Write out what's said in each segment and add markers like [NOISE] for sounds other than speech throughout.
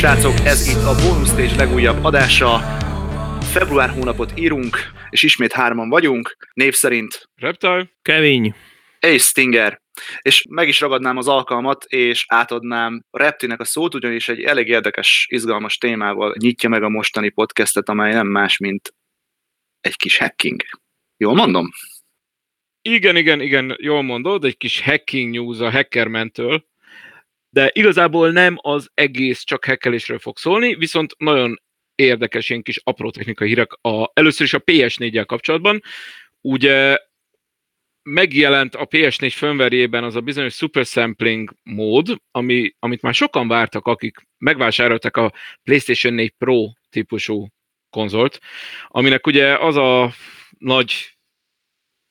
Srácok, ez itt a Bonus Stage legújabb adása. Február hónapot írunk, és ismét hárman vagyunk, név szerint Reptile, Kevin, és Stinger. És meg is ragadnám az alkalmat, és átadnám a Reptinek a szót, ugyanis egy elég érdekes, izgalmas témával nyitja meg a mostani podcastet, amely nem más, mint egy kis hacking. Jól mondom? Igen, igen, igen, jól mondod, egy kis hacking news a Hackermentől, de igazából nem az egész csak hackelésről fog szólni, viszont nagyon érdekes ilyen kis apró technikai hírek. A, először is a PS4-jel kapcsolatban. Ugye megjelent a PS4 firmware az a bizonyos super sampling mód, ami, amit már sokan vártak, akik megvásároltak a PlayStation 4 Pro típusú konzolt, aminek ugye az a nagy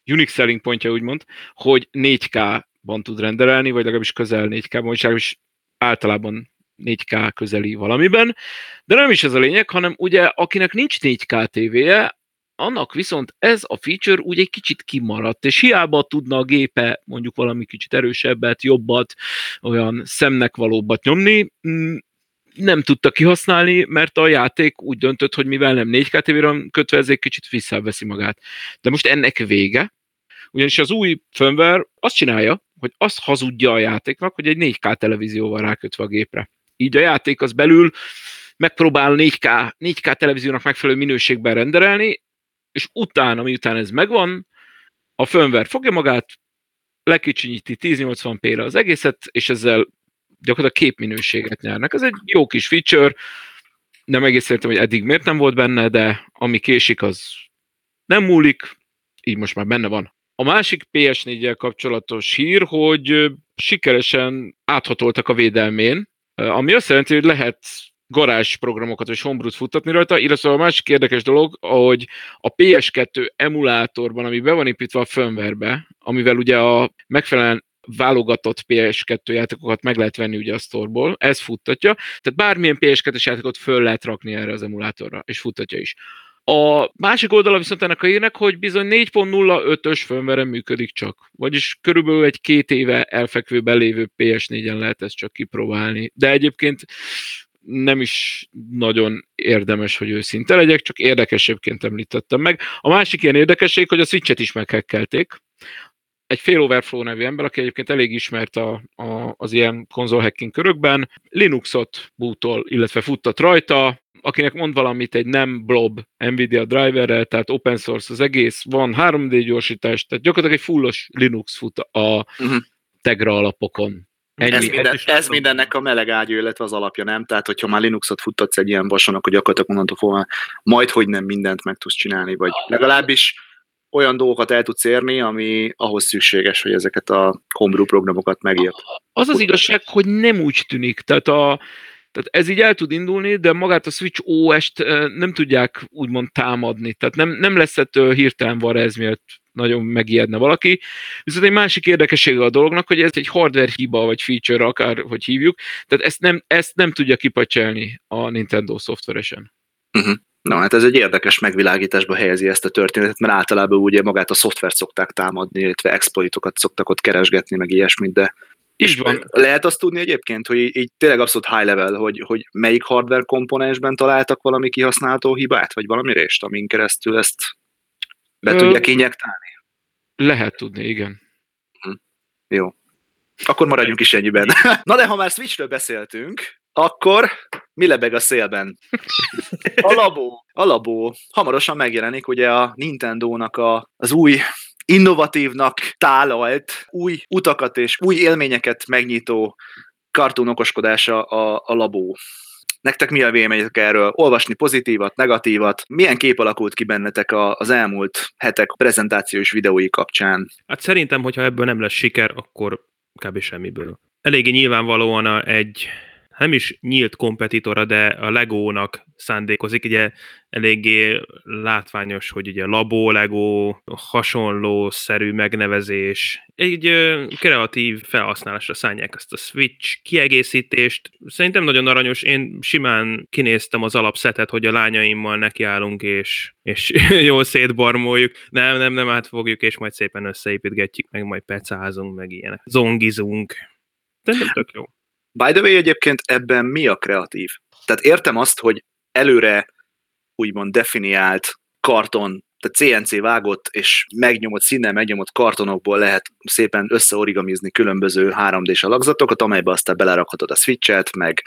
unique selling pontja úgymond, hogy 4K-ban tud rendelni, vagy legalábbis közel 4K-ban, vagy legalábbis általában 4K közeli valamiben, de nem is ez a lényeg, hanem ugye akinek nincs 4K tévéje, annak viszont ez a feature úgy egy kicsit kimaradt, és hiába tudna a gépe mondjuk valami kicsit erősebbet, jobbat, olyan szemnek valóbbat nyomni, mm, nem tudta kihasználni, mert a játék úgy döntött, hogy mivel nem 4K tévére kötve, ez egy kicsit visszaveszi magát. De most ennek vége, ugyanis az új firmware azt csinálja, hogy azt hazudja a játéknak, hogy egy 4K televízióval rákötve a gépre. Így a játék az belül megpróbál 4K, 4K televíziónak megfelelő minőségben renderelni, és utána, miután ez megvan, a firmware fogja magát, lekicsinyíti 1080p-re az egészet, és ezzel gyakorlatilag képminőséget nyernek. Ez egy jó kis feature, nem egész értem, hogy eddig miért nem volt benne, de ami késik, az nem múlik, így most már benne van. A másik PS4-jel kapcsolatos hír, hogy sikeresen áthatoltak a védelmén, ami azt jelenti, hogy lehet garázs programokat és homebrew futtatni rajta, illetve a másik érdekes dolog, hogy a PS2 emulátorban, ami be van építve a firmware amivel ugye a megfelelően válogatott PS2 játékokat meg lehet venni ugye a sztorból, ez futtatja, tehát bármilyen PS2-es játékot föl lehet rakni erre az emulátorra, és futtatja is. A másik oldala viszont ennek a hírnek, hogy bizony 4.05-ös firmware működik csak. Vagyis körülbelül egy két éve elfekvőben lévő PS4-en lehet ezt csak kipróbálni. De egyébként nem is nagyon érdemes, hogy őszinte legyek, csak érdekesebbként említettem meg. A másik ilyen érdekesség, hogy a Switch-et is meghekkelték. Egy fél Overflow nevű ember, aki egyébként elég ismert a, a, az ilyen konzol hacking körökben, Linuxot bootol, illetve futtat rajta, akinek mond valamit egy nem blob Nvidia driverrel, tehát open source az egész, van 3D gyorsítás, tehát gyakorlatilag egy fullos Linux fut a uh-huh. Tegra alapokon. Ennyi. Ez, minden, ez mindennek a meleg ágyú, illetve az alapja, nem? Tehát, hogyha már Linuxot futtatsz egy ilyen vason, akkor gyakorlatilag onnantól fogva majd, hogy nem mindent meg tudsz csinálni, vagy legalábbis olyan dolgokat el tudsz érni, ami ahhoz szükséges, hogy ezeket a homebrew programokat megírt. Az az igazság, hogy nem úgy tűnik. Tehát a, tehát ez így el tud indulni, de magát a Switch OS-t nem tudják úgymond támadni. Tehát nem, nem lesz ettől hirtelen van ez, miért nagyon megijedne valaki. Viszont egy másik érdekessége a dolognak, hogy ez egy hardware hiba, vagy feature, akár hogy hívjuk, tehát ezt nem, ezt nem tudja kipacselni a Nintendo szoftveresen. Uh-huh. Na, hát ez egy érdekes megvilágításba helyezi ezt a történetet, mert általában ugye magát a szoftvert szokták támadni, illetve exploitokat szoktak ott keresgetni, meg ilyesmit, de így van. Lehet azt tudni egyébként, hogy így, tényleg abszolút high level, hogy, hogy melyik hardware komponensben találtak valami kihasználható hibát, vagy valami részt, amin keresztül ezt be Ö... tudják injektálni? Lehet tudni, igen. Hm. Jó. Akkor maradjunk is ennyiben. [LAUGHS] Na de ha már Switchről beszéltünk, akkor mi lebeg a szélben? [LAUGHS] A labó. A labó. Hamarosan megjelenik ugye a Nintendo-nak a, az új innovatívnak tálalt új utakat és új élményeket megnyitó kartónokoskodása a, a labó. Nektek mi a véleményetek erről? Olvasni pozitívat, negatívat? Milyen kép alakult ki bennetek az elmúlt hetek prezentációs videói kapcsán? Hát szerintem, hogyha ebből nem lesz siker, akkor kb. semmiből. Eléggé nyilvánvalóan egy nem is nyílt kompetitora, de a Legónak szándékozik, ugye eléggé látványos, hogy ugye Labo, Lego, hasonló szerű megnevezés, egy kreatív felhasználásra szállják ezt a Switch kiegészítést. Szerintem nagyon aranyos, én simán kinéztem az alapszetet, hogy a lányaimmal nekiállunk, és, és [LAUGHS] jól szétbarmoljuk. Nem, nem, nem átfogjuk, és majd szépen összeépítgetjük, meg majd pecázunk, meg ilyenek. Zongizunk. Nem tök jó By the way, egyébként ebben mi a kreatív? Tehát értem azt, hogy előre úgymond definiált karton tehát CNC vágott és megnyomott színnel megnyomott kartonokból lehet szépen összeorigamizni különböző 3D-s alakzatokat, amelybe aztán belerakhatod a switchet, meg,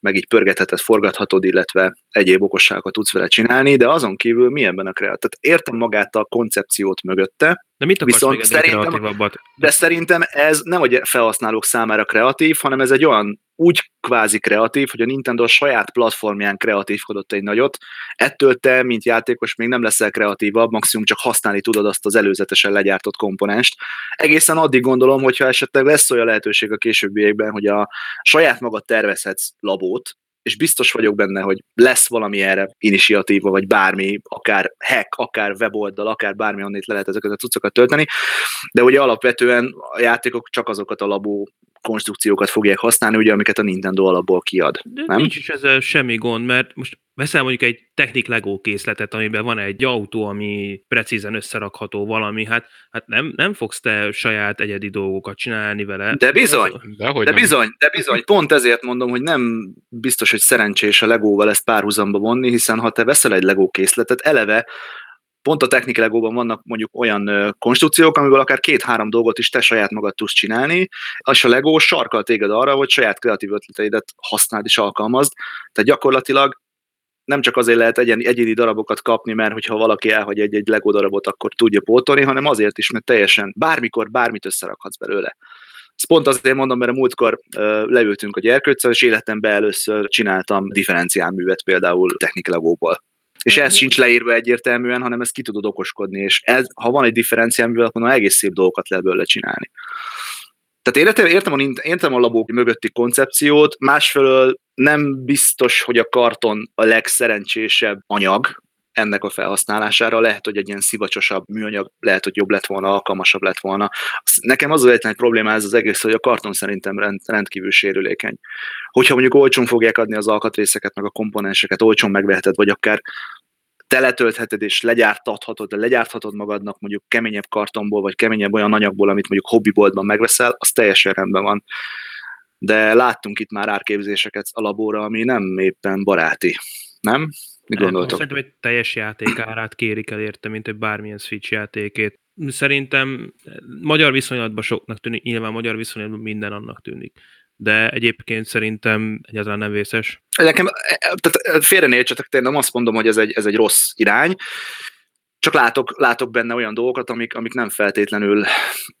meg így pörgetheted, forgathatod, illetve egyéb okosságokat tudsz vele csinálni, de azon kívül mi ebben a kreatív? Tehát értem magát a koncepciót mögötte, de mit Viszont még szerintem- kreatívabbat? de szerintem ez nem a felhasználók számára kreatív, hanem ez egy olyan úgy kvázi kreatív, hogy a Nintendo a saját platformján kreatívkodott egy nagyot, ettől te, mint játékos még nem leszel kreatívabb, maximum csak használni tudod azt az előzetesen legyártott komponenst. Egészen addig gondolom, hogyha esetleg lesz olyan lehetőség a későbbiekben, hogy a saját magad tervezhetsz labót, és biztos vagyok benne, hogy lesz valami erre initiatíva, vagy bármi, akár hack, akár weboldal, akár bármi, onnét le lehet ezeket a cuccokat tölteni, de ugye alapvetően a játékok csak azokat a labó konstrukciókat fogják használni, ugye, amiket a Nintendo alapból kiad. De Nem? nincs is ezzel semmi gond, mert most veszel mondjuk egy Technic Lego készletet, amiben van egy autó, ami precízen összerakható valami, hát, hát nem, nem fogsz te saját egyedi dolgokat csinálni vele. De bizony, de nem. bizony, de bizony, pont ezért mondom, hogy nem biztos, hogy szerencsés a Legóval ezt párhuzamba vonni, hiszen ha te veszel egy Lego készletet, eleve pont a Technic Legóban vannak mondjuk olyan konstrukciók, amiből akár két-három dolgot is te saját magad tudsz csinálni, és a Lego sarkal téged arra, hogy saját kreatív ötleteidet használd és alkalmazd. Tehát gyakorlatilag nem csak azért lehet egyen, egyedi darabokat kapni, mert hogyha valaki elhagy egy-egy Lego darabot, akkor tudja pótolni, hanem azért is, mert teljesen bármikor bármit összerakhatsz belőle. Ezt pont azért mondom, mert a múltkor leültünk a gyerkőccel, és életemben először csináltam differenciálművet például techniklagóból. És ez sincs leírva egyértelműen, hanem ezt ki tudod okoskodni, és ez, ha van egy differenciálművel, akkor na, egész szép dolgokat lehet belőle csinálni. Tehát értem, értem, a, értem a labók mögötti koncepciót, másfelől nem biztos, hogy a karton a legszerencsésebb anyag ennek a felhasználására. Lehet, hogy egy ilyen szivacsosabb műanyag, lehet, hogy jobb lett volna, alkalmasabb lett volna. Nekem az az egyetlen probléma ez az egész, hogy a karton szerintem rend, rendkívül sérülékeny. Hogyha mondjuk olcsón fogják adni az alkatrészeket, meg a komponenseket, olcsón megveheted, vagy akár te letöltheted és legyártathatod, de legyárthatod magadnak mondjuk keményebb kartonból, vagy keményebb olyan anyagból, amit mondjuk hobbiboltban megveszel, az teljesen rendben van. De láttunk itt már árképzéseket a labóra, ami nem éppen baráti. Nem? Nem, gondoltok? Szerintem egy teljes játék árát kérik el érte, mint egy bármilyen Switch játékét. Szerintem magyar viszonylatban soknak tűnik, nyilván magyar viszonylatban minden annak tűnik. De egyébként szerintem egyáltalán nem vészes. Nekem, tehát félre ne értsetek, én nem azt mondom, hogy ez egy, ez egy rossz irány, csak látok, látok benne olyan dolgokat, amik, amik nem feltétlenül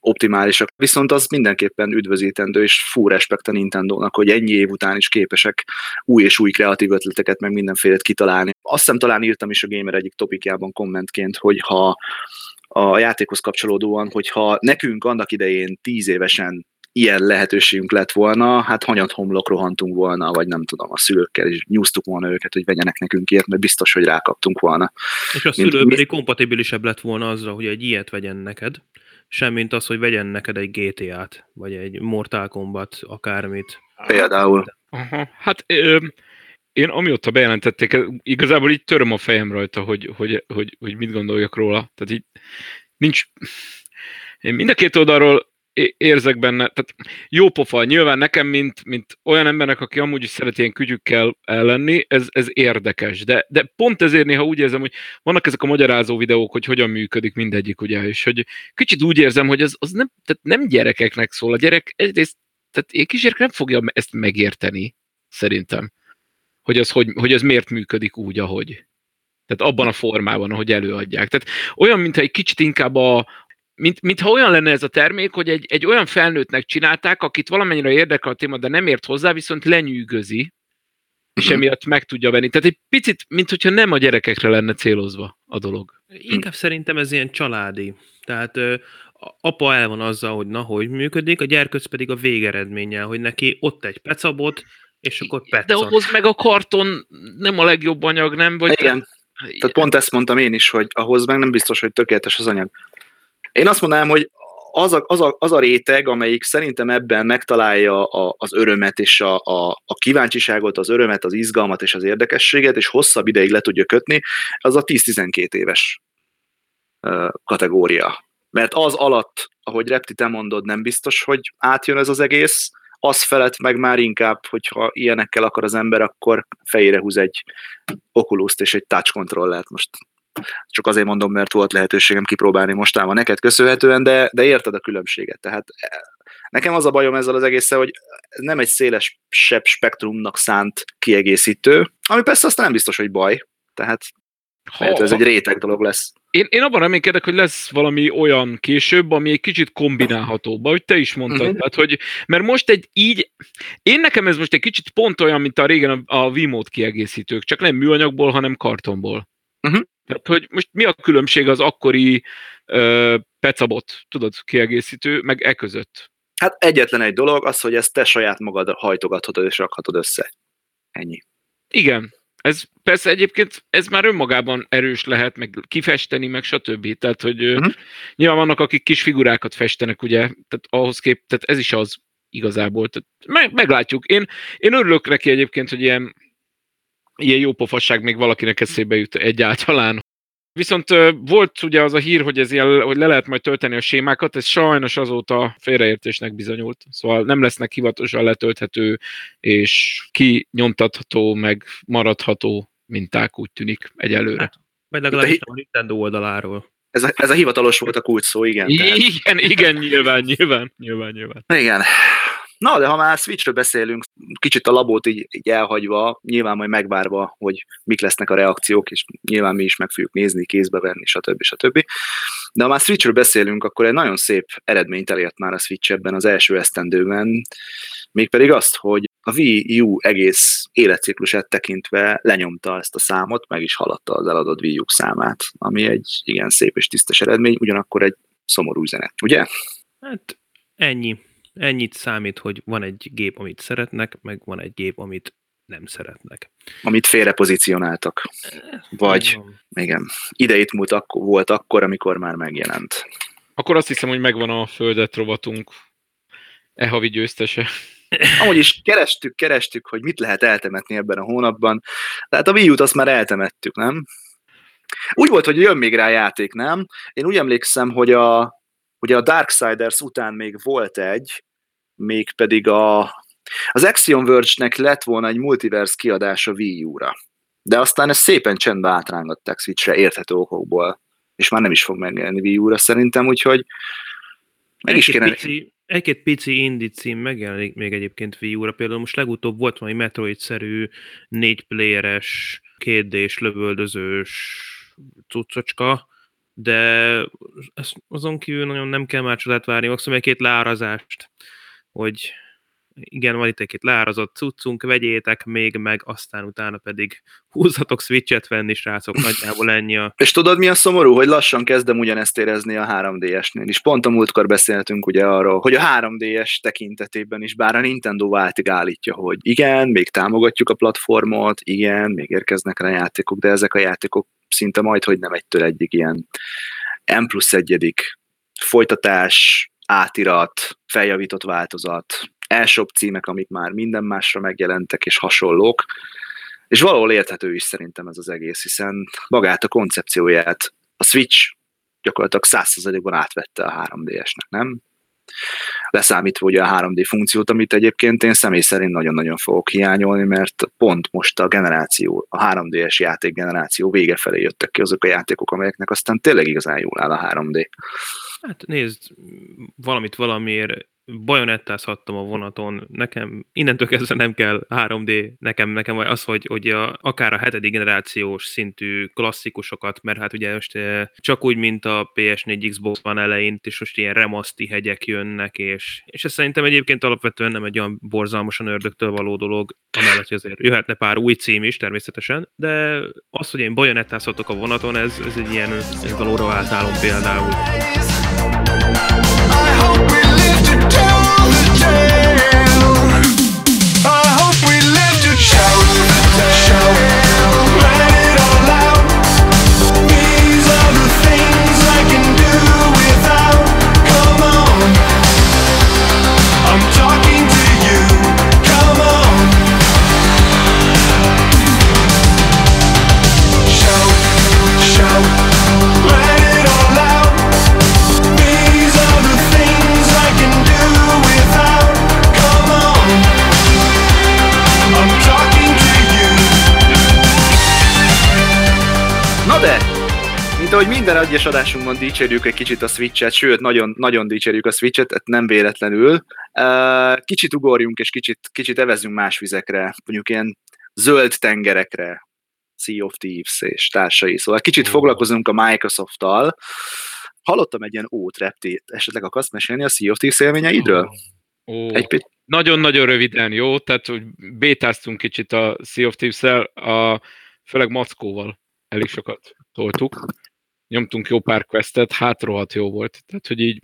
optimálisak. Viszont az mindenképpen üdvözítendő, és fú respekt a Nintendo-nak, hogy ennyi év után is képesek új és új kreatív ötleteket, meg mindenfélét kitalálni. Azt hiszem talán írtam is a Gamer egyik topikjában kommentként, hogy ha a játékhoz kapcsolódóan, hogyha nekünk annak idején tíz évesen ilyen lehetőségünk lett volna, hát hanyat homlok rohantunk volna, vagy nem tudom, a szülőkkel is nyúztuk volna őket, hogy vegyenek nekünk ilyet, mert biztos, hogy rákaptunk volna. És a szülő pedig kompatibilisebb lett volna azzal, hogy egy ilyet vegyen neked, semmint az, hogy vegyen neked egy GTA-t, vagy egy Mortal Kombat, akármit. Például. Aha, hát ö, én amióta bejelentették, igazából így töröm a fejem rajta, hogy, hogy, hogy, hogy mit gondoljak róla. Tehát így nincs... Én mind a két oldalról érzek benne, tehát jó pofa, nyilván nekem, mint, mint olyan embernek, aki amúgy is szeret ilyen kütyükkel ellenni, ez, ez érdekes, de, de pont ezért néha úgy érzem, hogy vannak ezek a magyarázó videók, hogy hogyan működik mindegyik, ugye, és hogy kicsit úgy érzem, hogy az, az nem, tehát nem gyerekeknek szól, a gyerek egyrészt, tehát egy kisgyerek nem fogja ezt megérteni, szerintem, hogy az, hogy, hogy az miért működik úgy, ahogy. Tehát abban a formában, ahogy előadják. Tehát olyan, mintha egy kicsit inkább a, mint, mintha olyan lenne ez a termék, hogy egy, egy olyan felnőttnek csinálták, akit valamennyire érdekel a téma, de nem ért hozzá, viszont lenyűgözi, és Mhm. emiatt meg tudja venni. Tehát egy picit, mintha nem a gyerekekre lenne célozva a dolog. Inkább szerintem ez ilyen családi. Tehát ö, apa el van azzal, hogy na, hogy működik, a gyerkőc pedig a végeredménnyel, hogy neki ott egy pecabot, és akkor De pecon. ahhoz meg a karton nem a legjobb anyag, nem? Vagy Igen, tehát pont ezt mondtam én is, hogy ahhoz meg nem biztos, hogy tökéletes az anyag. Én azt mondanám, hogy az a, az a, az a réteg, amelyik szerintem ebben megtalálja a, az örömet és a, a, a kíváncsiságot, az örömet, az izgalmat és az érdekességet, és hosszabb ideig le tudja kötni, az a 10-12 éves kategória. Mert az alatt, ahogy Repti te mondod, nem biztos, hogy átjön ez az egész, az felett meg már inkább, hogyha ilyenekkel akar az ember, akkor fejére húz egy oculus és egy touch controllert. Most csak azért mondom, mert volt lehetőségem kipróbálni mostában neked köszönhetően, de, de érted a különbséget. Tehát nekem az a bajom ezzel az egésszel, hogy nem egy széles sebb spektrumnak szánt kiegészítő, ami persze aztán nem biztos, hogy baj. Tehát ha, lehet, ez egy réteg dolog lesz. Én, én abban reménykedek, hogy lesz valami olyan később, ami egy kicsit kombinálhatóbb, ahogy te is mondtad. Uh-huh. Tehát, hogy, mert most egy így, én nekem ez most egy kicsit pont olyan, mint a régen a, a Wiimote kiegészítők, csak nem műanyagból, hanem kartonból. Uh-huh. Tehát, hogy most mi a különbség az akkori uh, pecabot, tudod, kiegészítő, meg e között? Hát egyetlen egy dolog, az, hogy ezt te saját magad hajtogathatod és rakhatod össze. Ennyi. Igen, ez persze egyébként ez már önmagában erős lehet, meg kifesteni, meg stb. Tehát, hogy uh-huh. nyilván vannak, akik kis figurákat festenek, ugye, tehát ahhoz kép, tehát ez is az igazából. Tehát meg, meglátjuk. Én, én örülök neki egyébként, hogy ilyen, ilyen jó pofasság még valakinek eszébe jut egyáltalán, Viszont volt ugye az a hír, hogy, ez ilyen, hogy le lehet majd tölteni a sémákat, ez sajnos azóta félreértésnek bizonyult. Szóval nem lesznek hivatalosan letölthető és kinyomtatható, meg maradható minták, úgy tűnik egyelőre. Hát, vagy legalábbis a Nintendo oldaláról. Ez a, ez a hivatalos volt a kulcs szó, igen. Tehát... Igen, igen, nyilván, nyilván, nyilván, nyilván. Igen. Na, de ha már Switchről beszélünk, kicsit a labót így, így elhagyva, nyilván majd megvárva, hogy mik lesznek a reakciók, és nyilván mi is meg fogjuk nézni, kézbe venni, stb. stb. De ha már Switchről beszélünk, akkor egy nagyon szép eredményt elért már a Switch ebben az első esztendőben, mégpedig azt, hogy a Wii U egész életciklusát tekintve lenyomta ezt a számot, meg is haladta az eladott Wii U számát, ami egy igen szép és tisztes eredmény, ugyanakkor egy szomorú üzenet, ugye? Hát ennyi ennyit számít, hogy van egy gép, amit szeretnek, meg van egy gép, amit nem szeretnek. Amit félre pozícionáltak. Vagy, igen, idejét múlt akkor, volt akkor, amikor már megjelent. Akkor azt hiszem, hogy megvan a földet rovatunk e havi győztese. Amúgy is kerestük, kerestük, hogy mit lehet eltemetni ebben a hónapban. Tehát a Wii U-t azt már eltemettük, nem? Úgy volt, hogy jön még rá játék, nem? Én úgy emlékszem, hogy a, Ugye a Darksiders után még volt egy, mégpedig a, az Axiom Verge-nek lett volna egy multiverse kiadás a Wii U-ra. De aztán ezt szépen csendbe átrángatták Switchre érthető okokból, és már nem is fog megjelenni Wii U-ra szerintem, úgyhogy meg is kéne... Pici, egy-két pici indie cím megjelenik még egyébként Wii U-ra, például most legutóbb volt valami Metroid-szerű, négy playeres, kétdés, lövöldözős cuccocska, de azon kívül nagyon nem kell már csodát várni, maximum egy-két leárazást, hogy igen, van itt egy-két leárazott cuccunk, vegyétek még meg, aztán utána pedig húzzatok switchet venni, srácok, nagyjából ennyi a... És tudod, mi a szomorú, hogy lassan kezdem ugyanezt érezni a 3DS-nél is. Pont a múltkor beszéltünk ugye arról, hogy a 3DS tekintetében is, bár a Nintendo váltig állítja, hogy igen, még támogatjuk a platformot, igen, még érkeznek rá játékok, de ezek a játékok szinte majd, hogy nem egytől egyik ilyen M plusz egyedik folytatás, átirat, feljavított változat, elshop címek, amik már minden másra megjelentek, és hasonlók. És valahol érthető is szerintem ez az egész, hiszen magát a koncepcióját a Switch gyakorlatilag 100%-ban átvette a 3DS-nek, nem? Leszámítva ugye a 3D funkciót, amit egyébként én személy szerint nagyon-nagyon fogok hiányolni, mert pont most a generáció, a 3D-es játék generáció vége felé jöttek ki azok a játékok, amelyeknek aztán tényleg igazán jól áll a 3D. Hát nézd, valamit valamiért bajonettázhattam a vonaton, nekem innentől kezdve nem kell 3D, nekem, nekem az, hogy, hogy a, akár a hetedik generációs szintű klasszikusokat, mert hát ugye most eh, csak úgy, mint a PS4 Xbox van elején, és most ilyen remaszti hegyek jönnek, és, és ez szerintem egyébként alapvetően nem egy olyan borzalmasan ördögtől való dolog, amellett, hogy azért jöhetne pár új cím is természetesen, de az, hogy én bajonettázhatok a vonaton, ez, ez egy ilyen valóra vált álom például. Hogy minden egyes adásunkban dicsérjük egy kicsit a Switch-et, sőt, nagyon, nagyon dicsérjük a Switch-et, hát nem véletlenül. Kicsit ugorjunk, és kicsit, kicsit evezünk más vizekre, mondjuk ilyen zöld tengerekre, Sea of Thieves és társai. Szóval kicsit oh. foglalkozunk a Microsoft-tal. Hallottam egy ilyen ót reptét, esetleg akarsz mesélni a Sea of Thieves élményeidről? Oh. Oh. Egy pit- nagyon-nagyon röviden, jó? Tehát, hogy bétáztunk kicsit a Sea of Thieves-el, a, főleg Mackóval elég sokat toltuk. Nyomtunk jó pár questet, hát rohadt jó volt. Tehát, hogy így...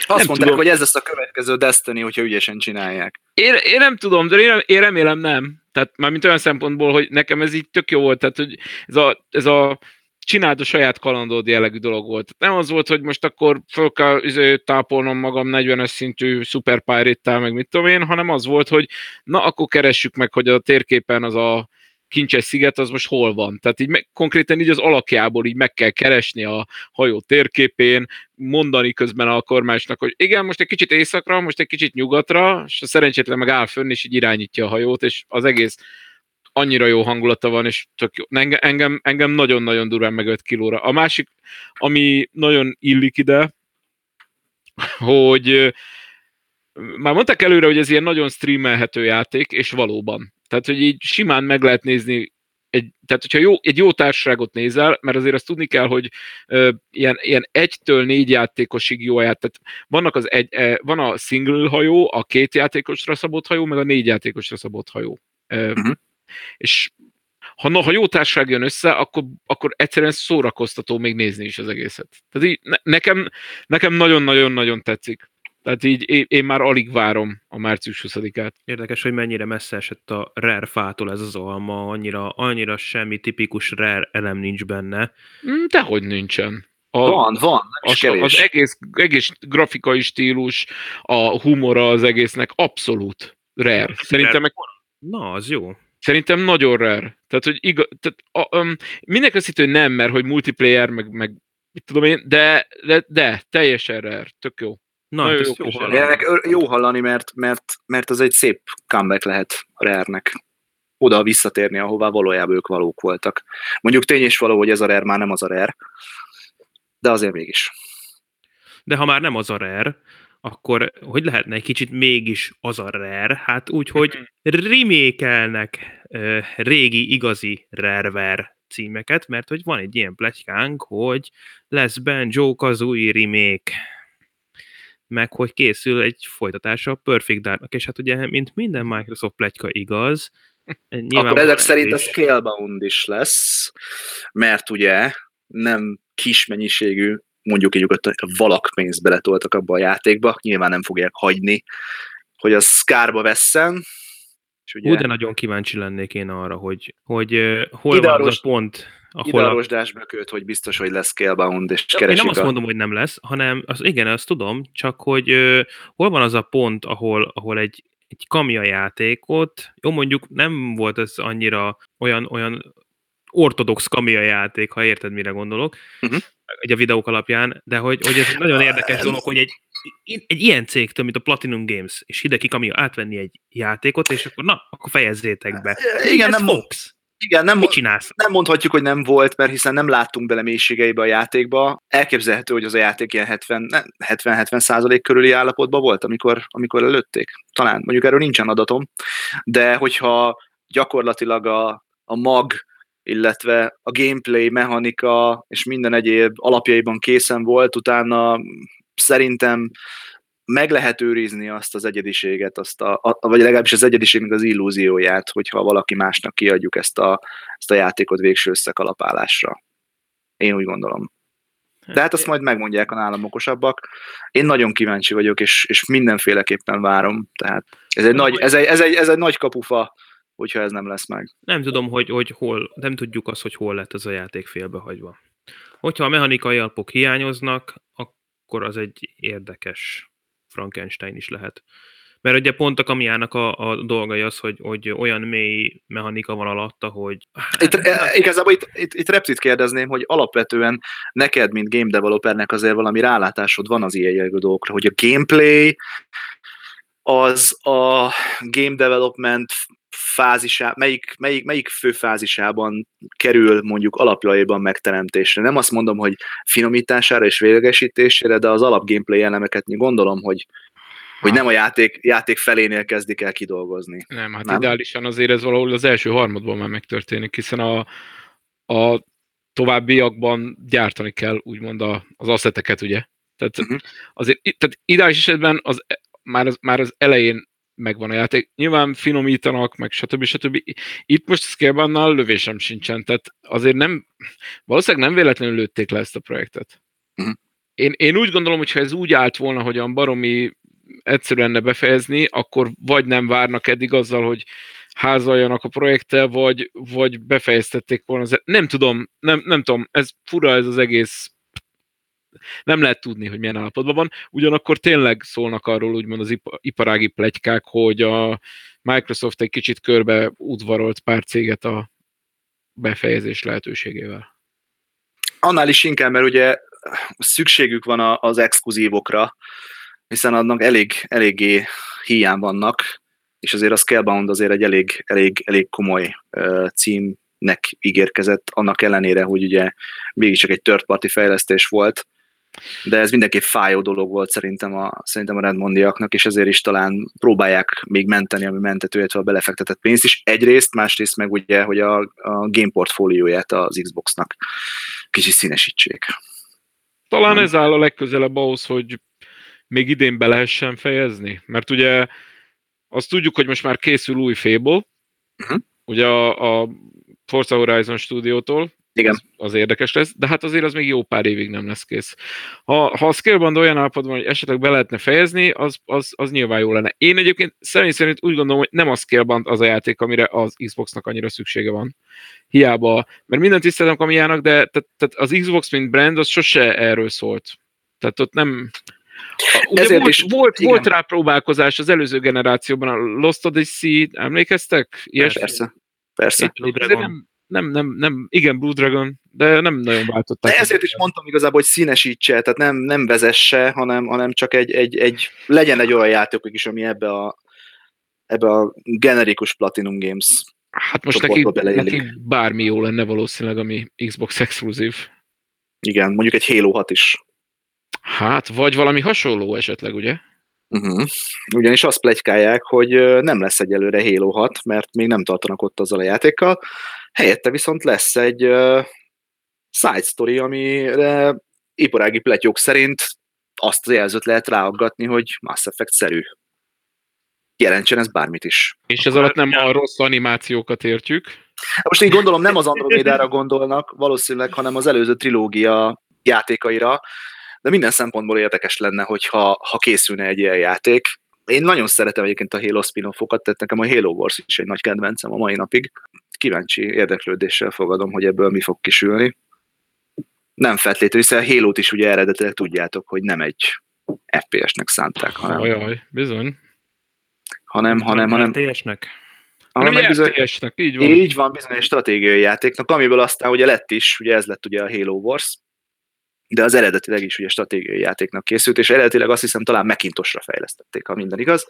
Azt mondták, tudom. hogy ez lesz a következő Destiny, hogyha ügyesen csinálják. Én, én nem tudom, de én, én remélem nem. Tehát mármint olyan szempontból, hogy nekem ez így tök jó volt. Tehát, hogy ez a, ez a csináld a saját kalandod jellegű dolog volt. Nem az volt, hogy most akkor föl kell izé, tápolnom magam 40-es szintű Super pirate meg mit tudom én, hanem az volt, hogy na, akkor keressük meg, hogy a térképen az a kincses sziget az most hol van. Tehát így meg, konkrétan így az alakjából így meg kell keresni a hajó térképén, mondani közben a kormányosnak, hogy igen, most egy kicsit északra, most egy kicsit nyugatra, és a szerencsétlen meg áll fönn, és így irányítja a hajót, és az egész annyira jó hangulata van, és tök jó. Engem, engem nagyon-nagyon durván meg 5 kilóra. A másik, ami nagyon illik ide, hogy már mondták előre, hogy ez ilyen nagyon streamelhető játék, és valóban. Tehát, hogy így simán meg lehet nézni egy, tehát, hogyha jó, egy jó társaságot nézel, mert azért azt tudni kell, hogy ö, ilyen, ilyen egytől négy játékosig jó ját, tehát vannak az egy, e, van a single hajó, a két játékosra szabott hajó, meg a négy játékosra szabott hajó. uh-huh. És ha, no, ha jó társaság jön össze, akkor, akkor egyszerűen szórakoztató még nézni is az egészet. Tehát így ne, nekem, nekem nagyon-nagyon-nagyon tetszik. Tehát így én, már alig várom a március 20-át. Érdekes, hogy mennyire messze esett a rare fától ez az alma, annyira, annyira semmi tipikus rare elem nincs benne. Mm, dehogy nincsen. A, van, van, az, az egész, egész grafikai stílus, a humora az egésznek abszolút rare. Szerintem meg... Na, az jó. Szerintem nagyon rare. Tehát, hogy igaz, tehát, a, um, mindenki azt hitt, hogy nem, mert hogy multiplayer, meg, meg mit tudom én, de, de, de teljesen rare, tök jó. Na, hát jó, jó, hallani. jó hallani, mert, mert, mert az egy szép comeback lehet a Rare-nek oda visszatérni, ahová valójában ők valók voltak. Mondjuk tény is való, hogy ez a Rare már nem az a Rare, de azért mégis. De ha már nem az a Rare, akkor hogy lehetne egy kicsit mégis az a Rare? Hát úgy, hogy mhm. remékelnek uh, régi, igazi Rareware címeket, mert hogy van egy ilyen pletykánk, hogy lesz Banjo Kazooie remake meg hogy készül egy folytatása a Perfect Darknak, és hát ugye, mint minden Microsoft pletyka igaz, [LAUGHS] Akkor ezek szerint a Scalebound is lesz, mert ugye nem kis mennyiségű, mondjuk így valak pénzt beletoltak abba a játékba, nyilván nem fogják hagyni, hogy az kárba vesszen. És ugye... De nagyon kíváncsi lennék én arra, hogy, hogy hol van az a pont, ahol Ide a rozsdásbököt, hogy biztos, hogy lesz Scalebound, és keresik Én nem azt mondom, hogy nem lesz, hanem az, igen, azt tudom, csak hogy hol van az a pont, ahol, ahol egy, egy kamia játékot, jó mondjuk nem volt ez annyira olyan, olyan ortodox kamia játék, ha érted, mire gondolok, uh-huh. egy a videók alapján, de hogy, hogy ez nagyon érdekes dolog, hogy egy, egy ilyen cégtől, mint a Platinum Games, és Hideki Kamia átvenni egy játékot, és akkor na, akkor fejezzétek be. Igen, ez nem Fox. Igen, nem, Mit csinálsz? nem mondhatjuk, hogy nem volt, mert hiszen nem láttunk bele mélységeibe a játékba. Elképzelhető, hogy az a játék ilyen 70-70 százalék körüli állapotban volt, amikor, amikor előtték. Talán, mondjuk erről nincsen adatom, de hogyha gyakorlatilag a, a mag, illetve a gameplay, mechanika és minden egyéb alapjaiban készen volt, utána szerintem meg lehet őrizni azt az egyediséget, azt a, a, vagy legalábbis az egyediségnek az illúzióját, hogyha valaki másnak kiadjuk ezt a, ezt a játékot végső összekalapálásra. Én úgy gondolom. De hát azt majd megmondják a nálam okosabbak. Én nagyon kíváncsi vagyok, és, és mindenféleképpen várom. Tehát ez egy, nagy, ez, egy, ez, egy, ez egy nagy kapufa, hogyha ez nem lesz meg. Nem tudom, hogy, hogy hol, nem tudjuk azt, hogy hol lett ez a játék félbehagyva. Hogyha a mechanikai alapok hiányoznak, akkor az egy érdekes Frankenstein is lehet. Mert ugye pont a kamiának a, a dolgai az, hogy, hogy olyan mély mechanika van alatta, hogy... Itt, e, igazából itt, itt, itt Reptit kérdezném, hogy alapvetően neked, mint game developernek azért valami rálátásod van az ilyen jelgő dolgokra, hogy a gameplay az a game development fázisá, melyik, melyik, melyik fő fázisában kerül mondjuk alapjaiban megteremtésre. Nem azt mondom, hogy finomítására és véglegesítésére, de az alap gameplay elemeket gondolom, hogy, hogy nem a játék, játék felénél kezdik el kidolgozni. Nem, hát nem? ideálisan azért ez valahol az első harmadban már megtörténik, hiszen a, a továbbiakban gyártani kell úgymond a, az asszeteket, ugye? Tehát, uh-huh. azért, tehát ideális esetben az, már, az, már az elején megvan a játék. Nyilván finomítanak, meg stb. stb. Itt most Scalebannal lövésem sincsen, tehát azért nem, valószínűleg nem véletlenül lőtték le ezt a projektet. Uh-huh. Én, én úgy gondolom, hogy ha ez úgy állt volna, hogy a baromi egyszerű lenne befejezni, akkor vagy nem várnak eddig azzal, hogy házaljanak a projekttel, vagy, vagy befejeztették volna. Nem tudom, nem, nem tudom, ez fura ez az egész nem lehet tudni, hogy milyen állapotban van. Ugyanakkor tényleg szólnak arról úgymond az iparági plegykák, hogy a Microsoft egy kicsit körbe udvarolt pár céget a befejezés lehetőségével. Annál is inkább, mert ugye szükségük van az exkluzívokra, hiszen annak elég, eléggé hiány vannak, és azért a Scalebound azért egy elég, elég, elég komoly uh, címnek ígérkezett, annak ellenére, hogy ugye mégiscsak egy third party fejlesztés volt, de ez mindenképp fájó dolog volt szerintem a, szerintem a Redmondiaknak, és ezért is talán próbálják még menteni, ami mentető, illetve a belefektetett pénzt is. Egyrészt, másrészt meg ugye, hogy a, a game portfólióját az Xboxnak kicsit színesítsék. Talán ez áll a legközelebb ahhoz, hogy még idén be lehessen fejezni, mert ugye azt tudjuk, hogy most már készül új Fable, uh-huh. ugye a, a Forza Horizon stúdiótól, igen. Az, az érdekes lesz, de hát azért az még jó pár évig nem lesz kész. Ha, ha a Scaleband olyan állapotban, hogy esetleg be lehetne fejezni, az, az, az nyilván jó lenne. Én egyébként személy szerint úgy gondolom, hogy nem a Scaleband az a játék, amire az Xboxnak annyira szüksége van. Hiába, mert minden tisztelem Kamiának, de tehát, tehát az Xbox, mint brand, az sose erről szólt. Tehát ott nem... Ugye Ezért volt, is, volt, volt rá próbálkozás az előző generációban, a Lost Odyssey, emlékeztek? Ilyes? Persze. Persze. nem, nem, nem, nem, igen, Blue Dragon, de nem nagyon váltották. De ezért is mondtam igazából, hogy színesítse, tehát nem, nem vezesse, hanem, hanem csak egy, egy, egy, legyen egy olyan játék is, ami ebbe a, ebbe a generikus Platinum Games Hát most neki, neki bármi jó lenne valószínűleg, ami Xbox exkluzív. Igen, mondjuk egy Halo 6 is. Hát, vagy valami hasonló esetleg, ugye? Uh-huh. Ugyanis azt plegykálják, hogy nem lesz egyelőre Halo 6, mert még nem tartanak ott azzal a játékkal, Helyette viszont lesz egy uh, side story, amire iparági pletyók szerint azt az jelzőt lehet ráaggatni, hogy Mass Effect-szerű. Jelentsen ez bármit is. És ez alatt nem a rossz animációkat értjük? Most én gondolom nem az Andromédára gondolnak valószínűleg, hanem az előző trilógia játékaira, de minden szempontból érdekes lenne, hogyha ha készülne egy ilyen játék. Én nagyon szeretem egyébként a Halo spin-offokat, tehát nekem a Halo Wars is egy nagy kedvencem a mai napig kíváncsi érdeklődéssel fogadom, hogy ebből mi fog kisülni. Nem feltétlenül, hiszen a halo is ugye eredetileg tudjátok, hogy nem egy FPS-nek szánták, hanem... Ajaj, bizony. Hanem, hanem, hanem... RTS-nek? Hanem egy bizony, így van. Így van, bizony egy stratégiai játéknak, amiből aztán ugye lett is, ugye ez lett ugye a Halo Wars, de az eredetileg is ugye stratégiai játéknak készült, és eredetileg azt hiszem talán Macintosra fejlesztették, ha minden igaz.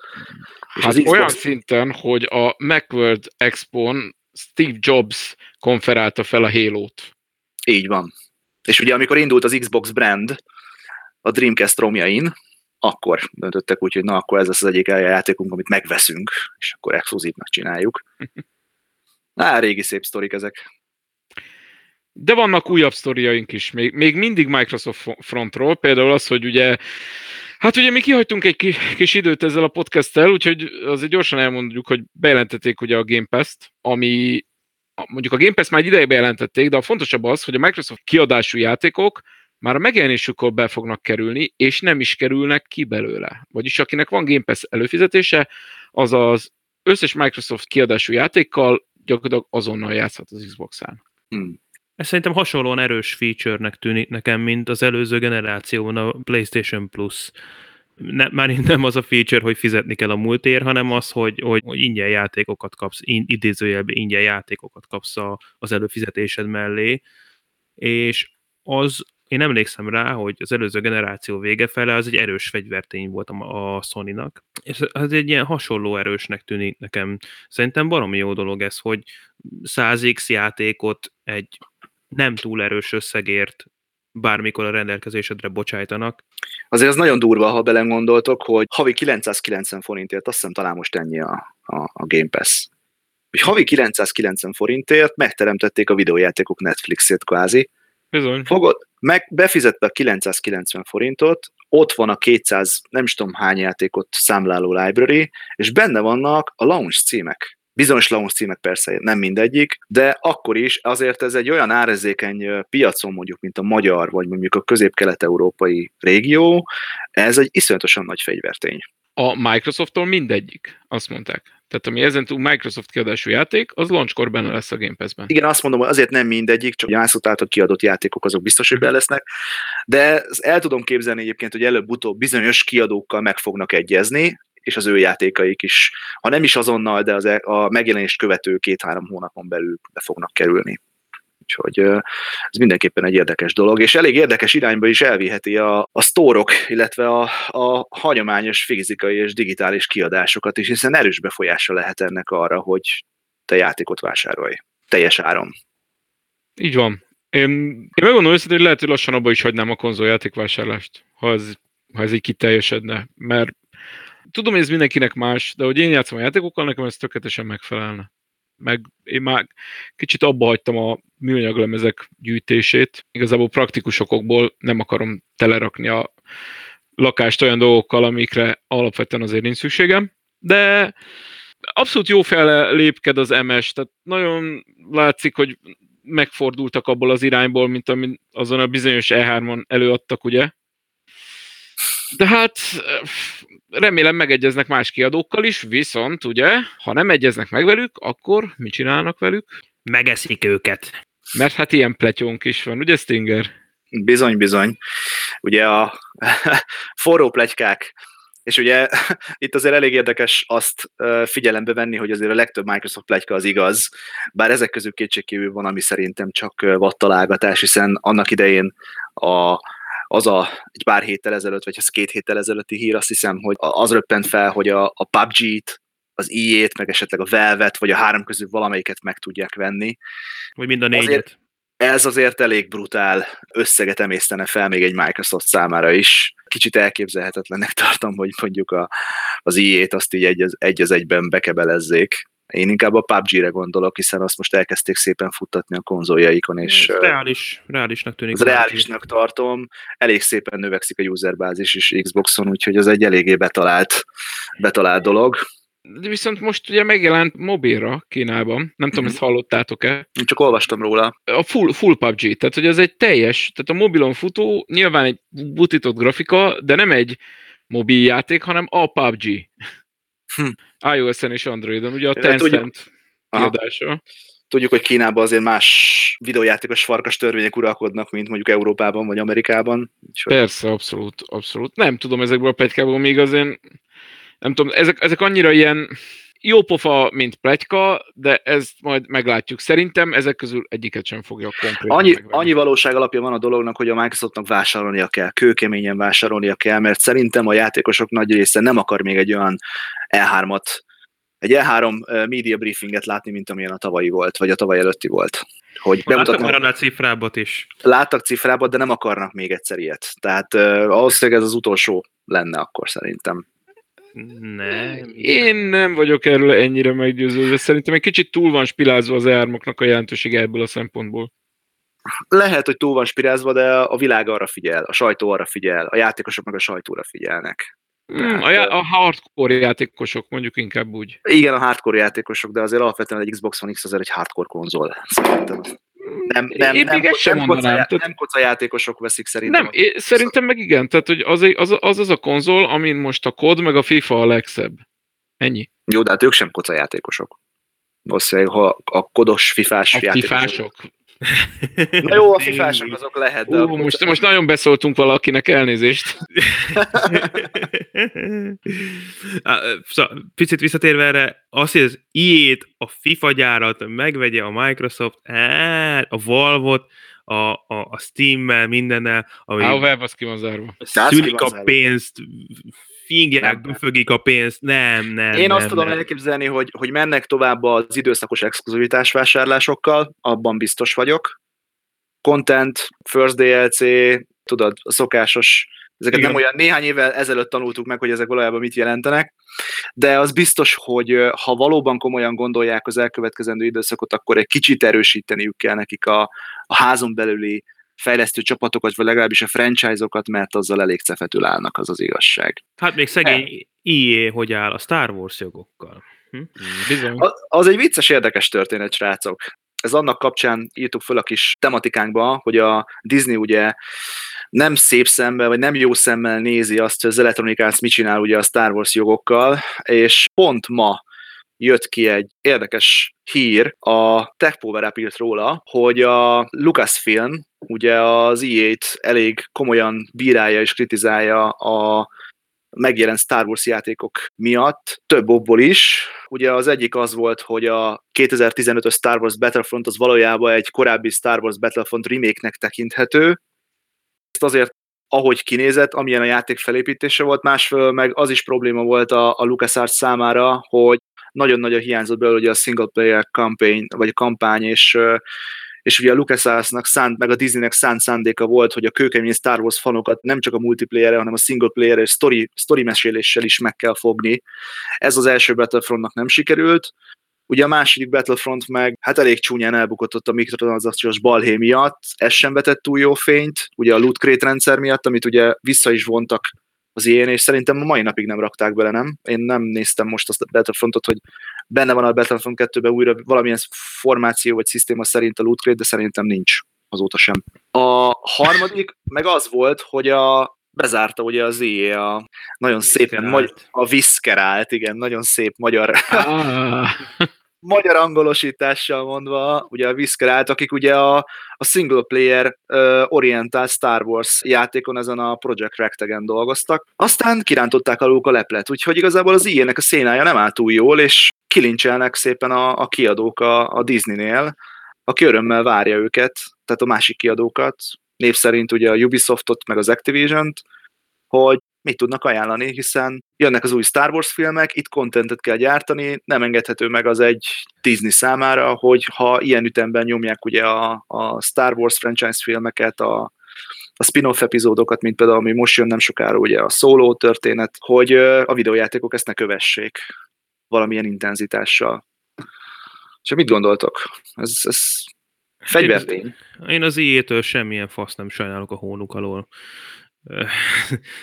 És hát az olyan Xbox... szinten, hogy a Macworld Expo-n Steve Jobs konferálta fel a Halo-t. Így van. És ugye amikor indult az Xbox brand a Dreamcast romjain, akkor döntöttek úgy, hogy na, akkor ez lesz az egyik játékunk, amit megveszünk, és akkor exkluzívnak csináljuk. [LAUGHS] Á, régi szép sztorik ezek. De vannak újabb sztoriaink is, még, még mindig Microsoft frontról, például az, hogy ugye Hát ugye mi kihagytunk egy kis időt ezzel a podcasttel, úgyhogy azért gyorsan elmondjuk, hogy bejelentették ugye a Game Pass-t, ami mondjuk a Game Pass már egy ideje bejelentették, de a fontosabb az, hogy a Microsoft kiadású játékok már a megjelenésükkor be fognak kerülni, és nem is kerülnek ki belőle. Vagyis akinek van Game Pass előfizetése, az az összes Microsoft kiadású játékkal gyakorlatilag azonnal játszhat az Xbox-án. Hmm. Ez szerintem hasonlóan erős feature-nek tűnik nekem, mint az előző generációban a PlayStation Plus. Ne, már nem az a feature, hogy fizetni kell a múltért, hanem az, hogy, hogy, hogy ingyen játékokat kapsz, in, idézőjelben ingyen játékokat kapsz a, az előfizetésed mellé, és az én emlékszem rá, hogy az előző generáció vége fele az egy erős fegyvertény volt a, a Sony-nak, és az egy ilyen hasonló erősnek tűnik nekem. Szerintem baromi jó dolog ez, hogy 100x játékot egy nem túl erős összegért bármikor a rendelkezésedre bocsájtanak. Azért az nagyon durva, ha belegondoltok, hogy havi 990 forintért, azt hiszem talán most ennyi a, a, a Game Pass. Hogy havi 990 forintért megteremtették a videójátékok Netflixét kvázi. Bizony. Fogod, meg befizette a 990 forintot, ott van a 200, nem is tudom hány játékot számláló library, és benne vannak a launch címek. Bizonyos launch címek persze nem mindegyik, de akkor is azért ez egy olyan árezékeny piacon mondjuk, mint a magyar, vagy mondjuk a közép-kelet-európai régió, ez egy iszonyatosan nagy fegyvertény. A Microsofttól mindegyik, azt mondták. Tehát ami ezen túl Microsoft kiadású játék, az launchkor benne lesz a Game Pass-ben. Igen, azt mondom, hogy azért nem mindegyik, csak a kiadott játékok azok biztos, hogy benne lesznek, de el tudom képzelni egyébként, hogy előbb-utóbb bizonyos kiadókkal meg fognak egyezni, és az ő játékaik is, ha nem is azonnal, de az e- a megjelenést követő két-három hónapon belül be fognak kerülni. Úgyhogy ez mindenképpen egy érdekes dolog, és elég érdekes irányba is elviheti a, a sztórok, illetve a, a hagyományos fizikai és digitális kiadásokat is, hiszen erős befolyása lehet ennek arra, hogy te játékot vásárolj teljes áron. Így van. Én, én megmondom őszintén, hogy lehet, hogy lassan abba is hagynám a konzoljátékvásárlást, ha ez, ha ez így kiteljesedne, mert tudom, hogy ez mindenkinek más, de hogy én játszom a játékokkal, nekem ez tökéletesen megfelelne. Meg én már kicsit abba hagytam a műanyaglemezek gyűjtését. Igazából praktikus okokból nem akarom telerakni a lakást olyan dolgokkal, amikre alapvetően azért nincs szükségem. De abszolút jó lépked az MS, tehát nagyon látszik, hogy megfordultak abból az irányból, mint amit azon a bizonyos E3-on előadtak, ugye? De hát remélem megegyeznek más kiadókkal is, viszont ugye, ha nem egyeznek meg velük, akkor mit csinálnak velük? Megeszik őket. Mert hát ilyen pletyónk is van, ugye Stinger? Bizony, bizony. Ugye a [LAUGHS] forró plegykák és ugye [LAUGHS] itt azért elég érdekes azt figyelembe venni, hogy azért a legtöbb Microsoft plegyka az igaz, bár ezek közül kétségkívül van, ami szerintem csak vattalágatás, hiszen annak idején a az a egy pár héttel ezelőtt, vagy az két héttel ezelőtti hír, azt hiszem, hogy az röppent fel, hogy a, a PUBG-t, az IE-t, meg esetleg a Velvet, vagy a három közül valamelyiket meg tudják venni. Vagy mind a négyet. Azért, ez azért elég brutál összeget emésztene fel még egy Microsoft számára is. Kicsit elképzelhetetlennek [LAUGHS] tartom, hogy mondjuk a, az IE-t azt így egy, egy az egyben bekebelezzék. Én inkább a PUBG-re gondolok, hiszen azt most elkezdték szépen futtatni a konzoljaikon, és... Reális, reálisnak tűnik. Az reálisnak tartom, elég szépen növekszik a userbázis is Xboxon, úgyhogy ez egy eléggé betalált, betalált dolog. De viszont most ugye megjelent mobilra Kínában, nem tudom, mm-hmm. ezt hallottátok-e? Csak olvastam róla. A full, full PUBG, tehát hogy ez egy teljes, tehát a mobilon futó nyilván egy butított grafika, de nem egy mobil játék, hanem a PUBG. Hm. iOS-en és Androidon, ugye a Tencent kiadása. Tudjuk, hogy Kínában azért más videójátékos farkas törvények uralkodnak, mint mondjuk Európában vagy Amerikában. Úgyhogy... Persze, abszolút, abszolút. Nem tudom ezekből a plegykából még azért, nem tudom, ezek, ezek annyira ilyen jó pofa, mint plegyka, de ezt majd meglátjuk. Szerintem ezek közül egyiket sem fogja konkrétan annyi, annyi valóság alapja van a dolognak, hogy a Microsoftnak vásárolnia kell, kőkeményen vásárolnia kell, mert szerintem a játékosok nagy része nem akar még egy olyan E3-at, egy E3 media briefinget látni, mint amilyen a tavalyi volt, vagy a tavaly előtti volt. Hogy bemutatnak a cifrábot is. Láttak cifrábot, de nem akarnak még egyszer ilyet. Tehát uh, ahhoz, ez az utolsó lenne akkor szerintem. Nem. Én nem vagyok erről ennyire meggyőződve. Szerintem egy kicsit túl van spilázva az ármoknak a jelentőség ebből a szempontból. Lehet, hogy túl van spirázva, de a világ arra figyel, a sajtó arra figyel, a játékosok meg a sajtóra figyelnek. Hmm, a, já- a hardcore játékosok, mondjuk inkább úgy. Igen, a hardcore játékosok, de azért alapvetően egy Xbox One X azért egy hardcore konzol. Szerintem nem, nem, én nem, még ezt sem nem, koca, tehát... nem koca játékosok veszik szerintem. Nem, én, szerintem meg igen, tehát hogy az, az, az az a konzol, amin most a kod meg a FIFA a legszebb. Ennyi. Jó, de hát ők sem koca játékosok. Valószínűleg, ha a kodos fifás a játékosok. fifások. Na jó, a fifások azok lehet. De Ú, most, most nagyon beszóltunk valakinek, elnézést. [LAUGHS] szóval, picit visszatérve erre, azt, hogy az iét, a FIFA gyárat megvegye a Microsoft, a Valve-ot, a, a, a Steam-mel, mindennel, ami a web az ki van zárva. Szülik a pénzt, fingják, befögik a pénzt, nem, nem, Én nem, azt tudom nem. elképzelni, hogy, hogy mennek tovább az időszakos exkluzivitás vásárlásokkal, abban biztos vagyok. Content, First DLC, tudod, a szokásos, ezeket Igen. nem olyan néhány évvel ezelőtt tanultuk meg, hogy ezek valójában mit jelentenek, de az biztos, hogy ha valóban komolyan gondolják az elkövetkezendő időszakot, akkor egy kicsit erősíteniük kell nekik a, a házon belüli fejlesztő csapatokat, vagy legalábbis a franchise-okat, mert azzal elég cefetül állnak, az az igazság. Hát még szegény IE hogy áll a Star Wars jogokkal. Hm? Bizony. A- Az egy vicces, érdekes történet, srácok. Ez annak kapcsán írtuk föl a kis tematikánkba, hogy a Disney ugye nem szép szemmel, vagy nem jó szemmel nézi azt, hogy az Electronic Arts mit csinál ugye a Star Wars jogokkal, és pont ma jött ki egy érdekes hír, a Tech Power írt róla, hogy a Lucasfilm ugye az EA-t elég komolyan bírálja és kritizálja a megjelent Star Wars játékok miatt, több okból is. Ugye az egyik az volt, hogy a 2015-ös Star Wars Battlefront az valójában egy korábbi Star Wars Battlefront remake-nek tekinthető. Ezt azért ahogy kinézett, amilyen a játék felépítése volt, másfél meg az is probléma volt a, a LucasArts számára, hogy nagyon nagy a hiányzott belőle a single player campaign, vagy a kampány, és, és ugye a LucasArtsnak szánt, meg a Disneynek szánt szándéka volt, hogy a kőkemény Star Wars fanokat nem csak a multiplayer hanem a single player és story, story meséléssel is meg kell fogni. Ez az első Battlefrontnak nem sikerült, Ugye a második Battlefront meg hát elég csúnyán elbukott ott a mikrotranszakciós balhé miatt, ez sem vetett túl jó fényt, ugye a loot crate rendszer miatt, amit ugye vissza is vontak az ilyen, és szerintem a mai napig nem rakták bele, nem? Én nem néztem most azt a Battlefrontot, hogy benne van a Battlefront 2-ben újra valamilyen formáció vagy szisztéma szerint a loot crate, de szerintem nincs azóta sem. A harmadik meg az volt, hogy a bezárta ugye az EA a nagyon szépen, Viscerált. magy- a Viszkerált, igen, nagyon szép magyar Ah, [LAUGHS] magyar angolosítással mondva, ugye a Viscerált, akik ugye a, a single player uh, orientált Star Wars játékon ezen a Project Rectegen dolgoztak. Aztán kirántották alul a leplet, úgyhogy igazából az ilyenek a szénája nem áll túl jól, és kilincselnek szépen a, a kiadók a, a Disneynél, aki örömmel várja őket, tehát a másik kiadókat, név szerint ugye a Ubisoftot, meg az Activision-t, hogy mit tudnak ajánlani, hiszen jönnek az új Star Wars filmek, itt contentet kell gyártani, nem engedhető meg az egy Disney számára, hogy ha ilyen ütemben nyomják ugye a, a Star Wars franchise filmeket, a, a spin-off epizódokat, mint például, ami most jön nem sokára, ugye a Solo történet, hogy a videójátékok ezt ne kövessék valamilyen intenzitással. És mit gondoltok? Ez, ez fegyvertény. Én az IE-től semmilyen fasz nem sajnálok a hónuk alól.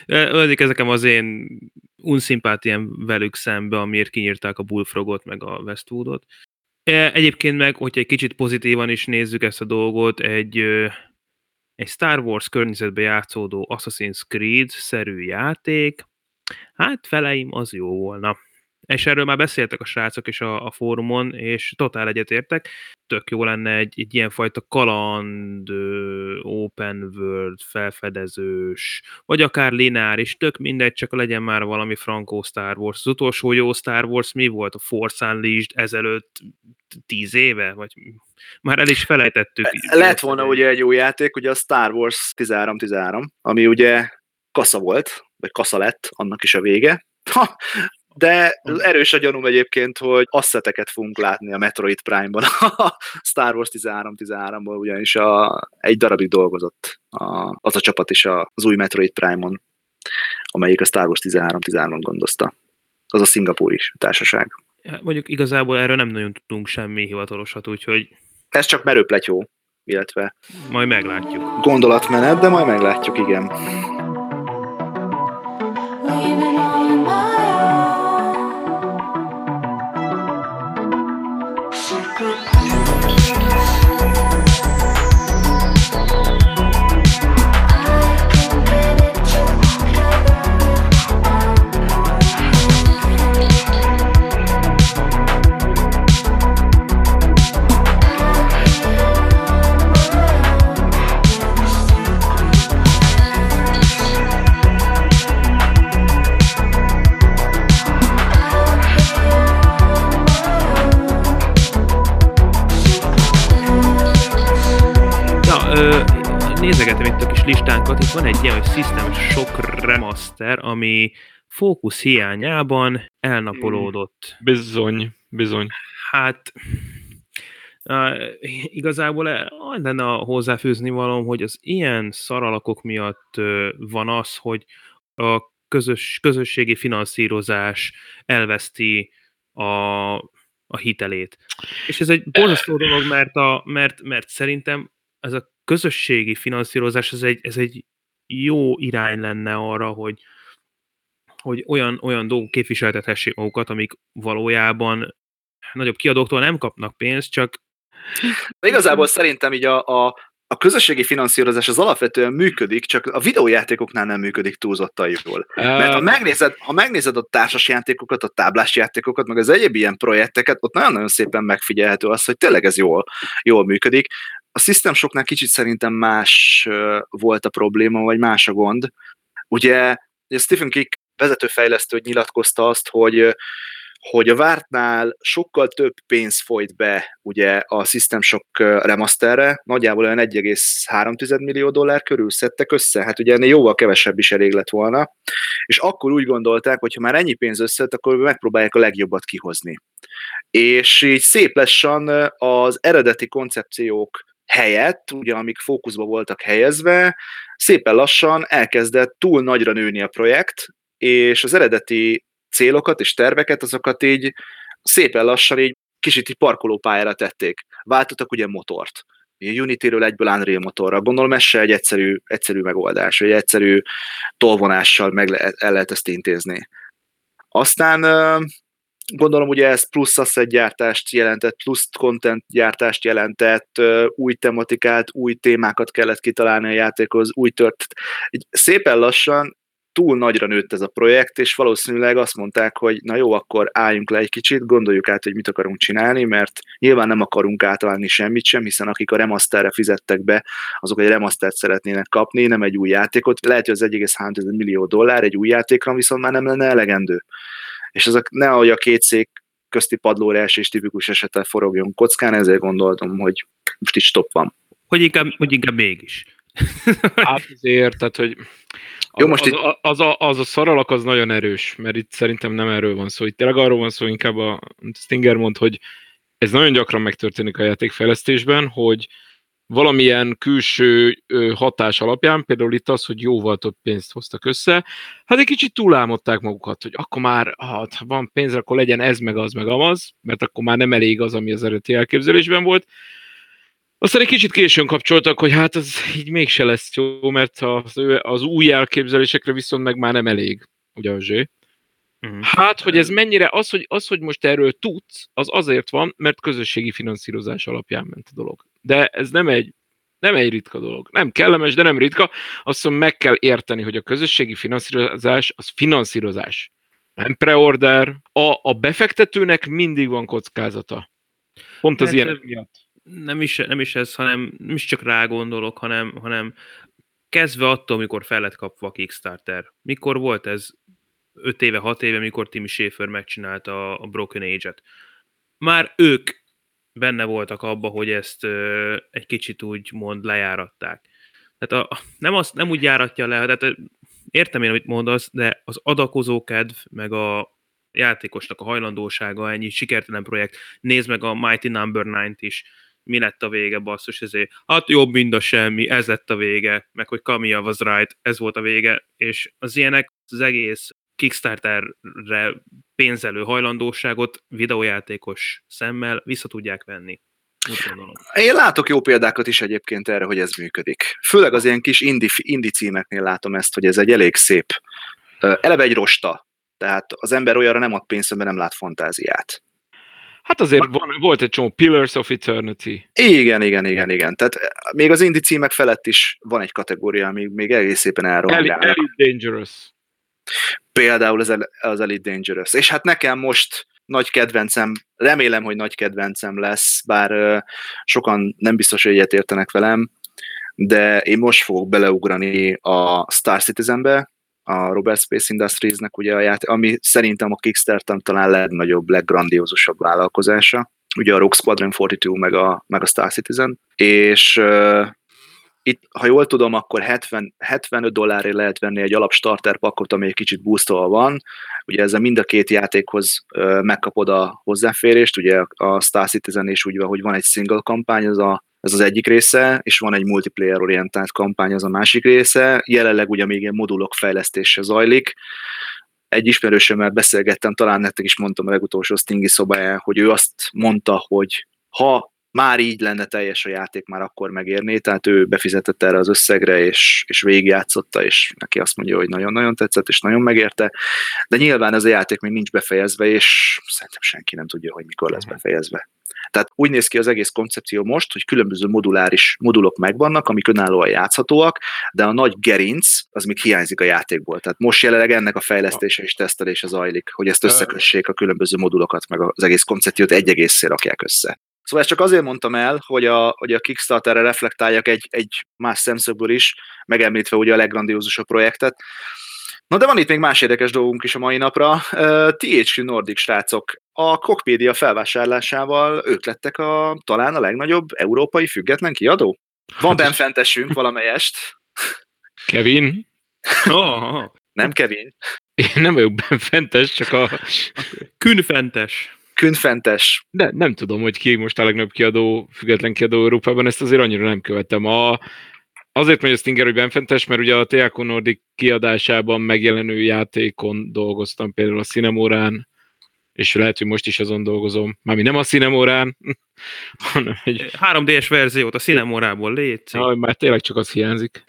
Ölik ezeken az én unszimpátiám velük szembe, amiért kinyírták a Bullfrogot, meg a Westwoodot. E, Egyébként meg, hogyha egy kicsit pozitívan is nézzük ezt a dolgot, egy, egy Star Wars környezetbe játszódó Assassin's Creed-szerű játék, hát feleim az jó volna. És erről már beszéltek a srácok is a, a fórumon, és totál egyetértek. Tök jó lenne egy, egy ilyenfajta kaland, open world, felfedezős, vagy akár lineáris, tök mindegy, csak legyen már valami frankó Star Wars. Az utolsó jó Star Wars mi volt? A Force Unleashed ezelőtt tíz éve? Vagy már el is felejtettük. Lett volna ugye egy jó játék, ugye a Star Wars 13-13, ami ugye kasza volt, vagy kasza lett, annak is a vége. Ha, de erős a gyanúm egyébként, hogy asszeteket fogunk látni a Metroid Prime-ban, [LAUGHS] a Star Wars 13-13-ból, ugyanis a, egy darabig dolgozott a, az a csapat is a, az új Metroid Prime-on, amelyik a Star Wars 13-13-on gondozta. Az a szingapúri társaság. Ja, Mondjuk igazából erről nem nagyon tudunk semmi hivatalosat, úgyhogy Ez csak merőpletyó, illetve majd meglátjuk. gondolatmenet, de majd meglátjuk, igen. Leaving van egy ilyen, hogy System Shock Remaster, ami fókusz hiányában elnapolódott. Bizony, bizony. Hát uh, igazából az lenne a hozzáfűzni valóm, hogy az ilyen szaralakok miatt uh, van az, hogy a közös, közösségi finanszírozás elveszti a, a hitelét. És ez egy borzasztó dolog, mert, a, mert, mert szerintem ez a közösségi finanszírozás, ez egy, ez egy jó irány lenne arra, hogy, hogy olyan, olyan dolgok képviseltethessék magukat, amik valójában nagyobb kiadóktól nem kapnak pénzt, csak De igazából szerintem így a, a, a közösségi finanszírozás az alapvetően működik, csak a videójátékoknál nem működik túlzottan jól. Mert ha megnézed, ha megnézed a társas játékokat, a táblás játékokat, meg az egyéb ilyen projekteket, ott nagyon-nagyon szépen megfigyelhető az, hogy tényleg ez jól, jól működik. A System Shocknál kicsit szerintem más volt a probléma, vagy más a gond. Ugye, ugye Stephen King vezetőfejlesztő nyilatkozta azt, hogy hogy a vártnál sokkal több pénz folyt be ugye a System Shock remasterre, nagyjából olyan 1,3 millió dollár körül szedtek össze, hát ugye ennél jóval kevesebb is elég lett volna, és akkor úgy gondolták, hogy ha már ennyi pénz összejött, akkor megpróbálják a legjobbat kihozni. És így szép lassan az eredeti koncepciók helyett, ugye amik fókuszba voltak helyezve, szépen lassan elkezdett túl nagyra nőni a projekt, és az eredeti célokat és terveket, azokat így szépen lassan így kicsit így parkolópályára tették. Váltottak ugye motort. Unity-ről egyből Unreal motorra. Gondolom ez se egy egyszerű, egyszerű megoldás, egy egyszerű tolvonással meg le, el lehet ezt intézni. Aztán gondolom ugye ez plusz asset gyártást jelentett, plusz content gyártást jelentett, új tematikát, új témákat kellett kitalálni a játékhoz, új tört. Így szépen lassan túl nagyra nőtt ez a projekt, és valószínűleg azt mondták, hogy na jó, akkor álljunk le egy kicsit, gondoljuk át, hogy mit akarunk csinálni, mert nyilván nem akarunk átalálni semmit sem, hiszen akik a remasterre fizettek be, azok egy remastert szeretnének kapni, nem egy új játékot. Lehet, hogy az 1,3 millió dollár egy új játékra viszont már nem lenne elegendő. És ezek ne ahogy a két szék közti padlóra és tipikus esettel forogjon kockán, ezért gondoltam, hogy most is stop van. hogy inkább, hogy inkább mégis. [LAUGHS] Hát azért, tehát, hogy Jó, az, most az, itt- az, az, a, az a szaralak az nagyon erős, mert itt szerintem nem erről van szó. Itt tényleg arról van szó, inkább a Stinger mond, hogy ez nagyon gyakran megtörténik a játékfejlesztésben, hogy valamilyen külső hatás alapján, például itt az, hogy jóval több pénzt hoztak össze, hát egy kicsit túlálmodták magukat, hogy akkor már, hát, ha van pénz, akkor legyen ez, meg az, meg amaz, mert akkor már nem elég az, ami az eredeti elképzelésben volt. Aztán egy kicsit későn kapcsoltak, hogy hát ez így mégse lesz jó, mert az, az új elképzelésekre viszont meg már nem elég, ugye zsé. Mhm. Hát, hogy ez mennyire, az hogy, az, hogy most erről tudsz, az azért van, mert közösségi finanszírozás alapján ment a dolog. De ez nem egy, nem egy ritka dolog. Nem kellemes, de nem ritka. Azt mondom, meg kell érteni, hogy a közösségi finanszírozás az finanszírozás. Nem preorder. A, a befektetőnek mindig van kockázata. Pont az Persze. ilyen miatt. nem is, nem is ez, hanem nem is csak rá gondolok, hanem, hanem kezdve attól, mikor fel lett kapva a Kickstarter. Mikor volt ez? 5 éve, 6 éve, mikor Tim Schafer megcsinálta a Broken Age-et. Már ők benne voltak abba, hogy ezt ö, egy kicsit úgy mond lejáratták. Tehát a, nem, azt, nem úgy járatja le, tehát értem én, amit mondasz, de az adakozó kedv, meg a játékosnak a hajlandósága, ennyi sikertelen projekt, nézd meg a Mighty Number 9-t is, mi lett a vége, basszus, ezért, hát jobb, mint a semmi, ez lett a vége, meg hogy Kamiya was right, ez volt a vége, és az ilyenek az egész Kickstarterre pénzelő hajlandóságot videójátékos szemmel vissza tudják venni. Én látok jó példákat is egyébként erre, hogy ez működik. Főleg az ilyen kis indie, indie címeknél látom ezt, hogy ez egy elég szép, eleve egy rosta. Tehát az ember olyanra nem ad pénzt, mert nem lát fantáziát. Hát azért van, volt egy csomó Pillars of Eternity. Igen, igen, igen, igen. Tehát eh, még az indie címek felett is van egy kategória, ami még egész szépen Elite, elrohangálnak. Elite Dangerous. Például az, az Elite Dangerous. És hát nekem most nagy kedvencem, remélem, hogy nagy kedvencem lesz, bár sokan nem biztos, hogy egyet értenek velem, de én most fogok beleugrani a Star Citizenbe, a Robert Space Industries-nek ugye a játék, ami szerintem a Kickstarter talán legnagyobb, leggrandiózusabb vállalkozása. Ugye a Rogue Squadron 42 meg a, meg a Star Citizen, és itt, ha jól tudom, akkor 70, 75 dollárért lehet venni egy alap starter pakkot, ami egy kicsit boostolva van. Ugye ezzel mind a két játékhoz megkapod a hozzáférést, ugye a Star Citizen is úgy van, hogy van egy single kampány, az a ez az egyik része, és van egy multiplayer orientált kampány, az a másik része. Jelenleg ugye még ilyen modulok fejlesztése zajlik. Egy ismerősömmel beszélgettem, talán nektek is mondtam a legutolsó Stingy szobáján, hogy ő azt mondta, hogy ha már így lenne teljes a játék, már akkor megérné, tehát ő befizetett erre az összegre, és, és végigjátszotta, és neki azt mondja, hogy nagyon-nagyon tetszett, és nagyon megérte, de nyilván ez a játék még nincs befejezve, és szerintem senki nem tudja, hogy mikor lesz befejezve. Tehát úgy néz ki az egész koncepció most, hogy különböző moduláris modulok megvannak, amik önállóan játszhatóak, de a nagy gerinc az még hiányzik a játékból. Tehát most jelenleg ennek a fejlesztése és tesztelése zajlik, hogy ezt összekössék a különböző modulokat, meg az egész koncepciót egy egészé rakják össze. Szóval ezt csak azért mondtam el, hogy a, hogy a Kickstarterre reflektáljak egy, egy más szemszögből is, megemlítve ugye a leggrandiózusabb projektet. Na de van itt még más érdekes dolgunk is a mai napra. Uh, THQ Nordic srácok, a Cockpedia felvásárlásával ők lettek a, talán a legnagyobb európai független kiadó. Van benfentesünk valamelyest. Kevin? Oh, Nem Kevin. Én nem vagyok benfentes, csak a... Künfentes. Künfentes. De nem tudom, hogy ki most a legnagyobb kiadó, független kiadó Európában, ezt azért annyira nem követem. A, azért megy a Stinger, hogy benfentes, mert ugye a THQ Nordic kiadásában megjelenő játékon dolgoztam, például a Cinemorán, és lehet, hogy most is azon dolgozom. Mármi nem a Cinemorán, [LAUGHS] hanem egy 3D-es verziót a Cinemorából légy. Ja, már tényleg csak az hiányzik.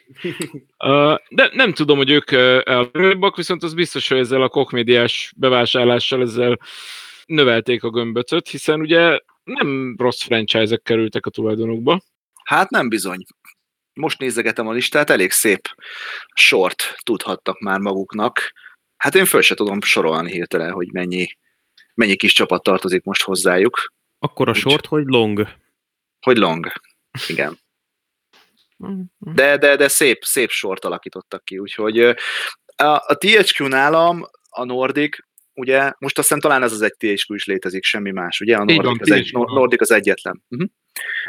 De nem tudom, hogy ők elbak, viszont az biztos, hogy ezzel a kokmédiás bevásárlással ezzel növelték a gömböcöt, hiszen ugye nem rossz franchise-ek kerültek a tulajdonukba. Hát nem bizony. Most nézegetem a listát, elég szép sort tudhattak már maguknak. Hát én föl se tudom sorolni hirtelen, hogy mennyi, mennyi kis csapat tartozik most hozzájuk. Akkor a sort, hogy long. Hogy long. Igen. [LAUGHS] De, de, de szép, szép sort alakítottak ki, úgyhogy a, a THQ nálam, a Nordic, ugye, most azt hiszem talán ez az egy THQ is létezik, semmi más, ugye? A Így van, Nordic, az, egy. Nordic az egyetlen. Uh-huh.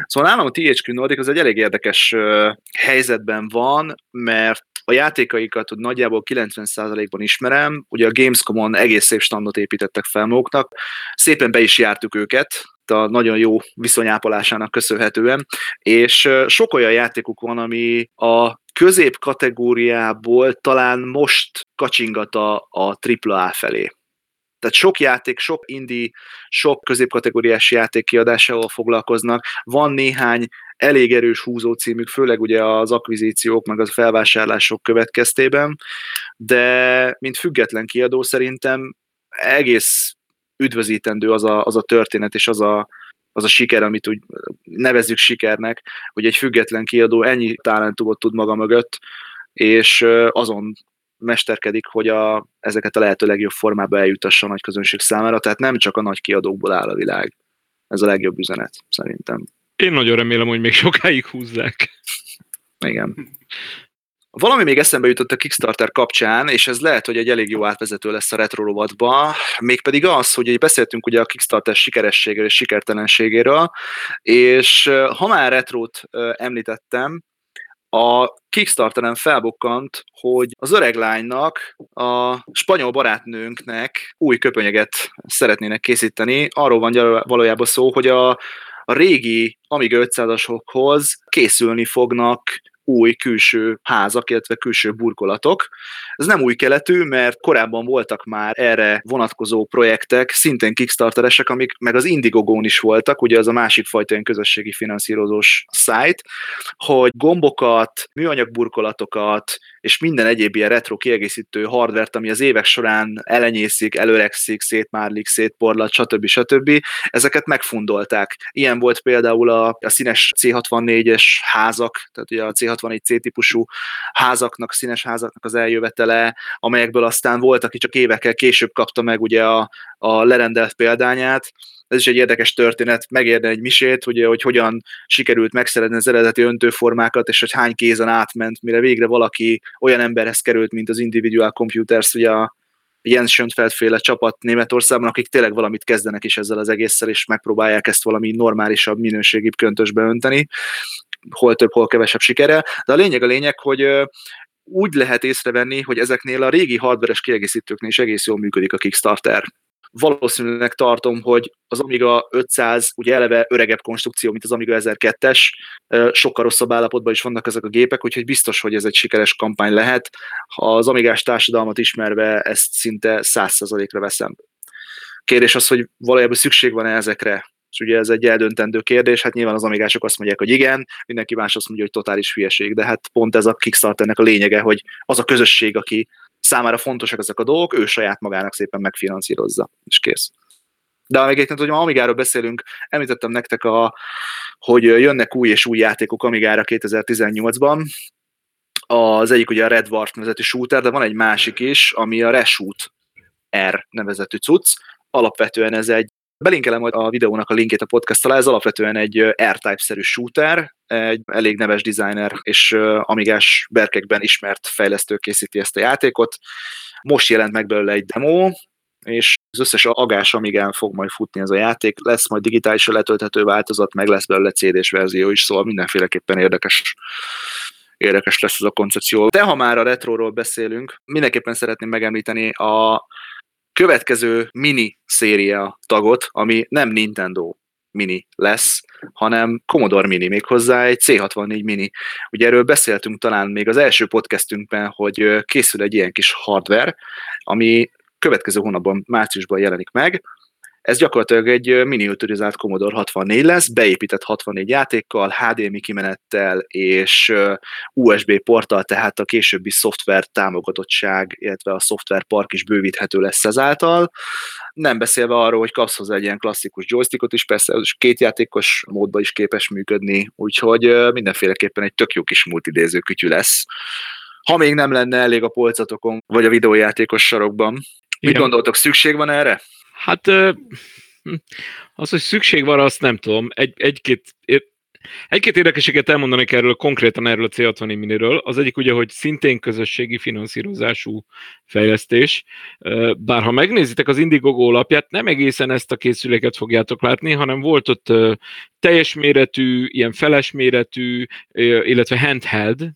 Szóval nálam a THQ Nordic az egy elég érdekes ö, helyzetben van, mert a játékaikat úgy nagyjából 90%-ban ismerem, ugye a Gamescom-on egész szép standot építettek fel maguknak, szépen be is jártuk őket, a nagyon jó viszonyápolásának köszönhetően, és sok olyan játékuk van, ami a közép kategóriából talán most kacsingat a, a AAA felé. Tehát sok játék, sok indie, sok középkategóriás játék kiadásával foglalkoznak. Van néhány elég erős húzó címük, főleg ugye az akvizíciók, meg az felvásárlások következtében, de mint független kiadó szerintem egész üdvözítendő az a, az a történet és az a, az a siker, amit úgy nevezzük sikernek, hogy egy független kiadó ennyi talentumot tud maga mögött, és azon mesterkedik, hogy a, ezeket a lehető legjobb formába eljutassa a nagy közönség számára, tehát nem csak a nagy kiadókból áll a világ. Ez a legjobb üzenet, szerintem. Én nagyon remélem, hogy még sokáig húzzák. Igen. Valami még eszembe jutott a Kickstarter kapcsán, és ez lehet, hogy egy elég jó átvezető lesz a retro rovatba, mégpedig az, hogy beszéltünk ugye a Kickstarter sikerességéről és sikertelenségéről, és ha már retrót említettem, a Kickstarteren felbukkant, hogy az öreg lánynak, a spanyol barátnőnknek új köpönyeget szeretnének készíteni. Arról van valójában szó, hogy a, a régi Amiga 500-asokhoz készülni fognak új külső házak, illetve külső burkolatok. Ez nem új keletű, mert korábban voltak már erre vonatkozó projektek, szintén Kickstarteresek, amik meg az Indiegogo-n is voltak, ugye az a másik fajta ilyen közösségi finanszírozós szájt, hogy gombokat, műanyag burkolatokat, és minden egyéb ilyen retro kiegészítő hardvert, ami az évek során elenyészik, előregszik, szétmárlik, szétporlat, stb. stb. Ezeket megfundolták. Ilyen volt például a, a színes C64-es házak, tehát ugye a C64 C-típusú házaknak, színes házaknak az eljövetele, amelyekből aztán volt, aki csak évekkel később kapta meg ugye a, a lerendelt példányát. Ez is egy érdekes történet, megérne egy misét, ugye, hogy hogyan sikerült megszerezni az eredeti öntőformákat, és hogy hány kézen átment, mire végre valaki olyan emberhez került, mint az Individual Computers, ugye a Jens Schönfeld féle csapat Németországban, akik tényleg valamit kezdenek is ezzel az egésszel, és megpróbálják ezt valami normálisabb, minőségibb köntösbe önteni, hol több, hol kevesebb sikere. De a lényeg a lényeg, hogy úgy lehet észrevenni, hogy ezeknél a régi hardveres kiegészítőknél is egész jól működik a Kickstarter. Valószínűleg tartom, hogy az Amiga 500 ugye eleve öregebb konstrukció, mint az Amiga 1002-es, ö, sokkal rosszabb állapotban is vannak ezek a gépek, úgyhogy biztos, hogy ez egy sikeres kampány lehet. Ha az amigás társadalmat ismerve ezt szinte 100%-ra veszem. Kérdés az, hogy valójában szükség van-e ezekre, és ugye ez egy eldöntendő kérdés, hát nyilván az amigások azt mondják, hogy igen, mindenki más azt mondja, hogy totális hülyeség, de hát pont ez a Kickstarternek a lényege, hogy az a közösség, aki számára fontosak ezek a dolgok, ő saját magának szépen megfinanszírozza, és kész. De amíg egyébként, hogy ma Amigáról beszélünk, említettem nektek, a, hogy jönnek új és új játékok Amigára 2018-ban. Az egyik ugye a Red Dwarf nevezetű shooter, de van egy másik is, ami a Reshoot R nevezetű cucc. Alapvetően ez egy Belinkelem majd a videónak a linkét a podcast alá, ez alapvetően egy R-Type-szerű shooter, egy elég neves designer és amigás berkekben ismert fejlesztő készíti ezt a játékot. Most jelent meg belőle egy demo, és az összes agás amigán fog majd futni ez a játék, lesz majd digitálisan letölthető változat, meg lesz belőle CD-s verzió is, szóval mindenféleképpen érdekes érdekes lesz ez a koncepció. De ha már a retroról beszélünk, mindenképpen szeretném megemlíteni a következő mini széria tagot, ami nem Nintendo mini lesz, hanem Commodore mini, méghozzá egy C64 mini. Ugye erről beszéltünk talán még az első podcastünkben, hogy készül egy ilyen kis hardware, ami következő hónapban, márciusban jelenik meg. Ez gyakorlatilag egy miniaturizált Commodore 64 lesz, beépített 64 játékkal, HDMI kimenettel és USB porttal, tehát a későbbi szoftver támogatottság, illetve a szoftverpark is bővíthető lesz ezáltal. Nem beszélve arról, hogy kapsz hozzá egy ilyen klasszikus joystickot is, persze is két játékos módban is képes működni, úgyhogy mindenféleképpen egy tök jó kis multidéző kütyű lesz. Ha még nem lenne elég a polcatokon, vagy a videójátékos sarokban. Mit Igen. gondoltok, szükség van erre? Hát hm, az, hogy szükség van, azt nem tudom. Egy, egy-két, egy-két érdekeséget elmondanék erről, konkrétan erről a C64 miniről. Az egyik ugye, hogy szintén közösségi finanszírozású fejlesztés. Bár ha megnézitek az Indiegogo lapját, nem egészen ezt a készüléket fogjátok látni, hanem volt ott teljes méretű, ilyen feles méretű, illetve handheld,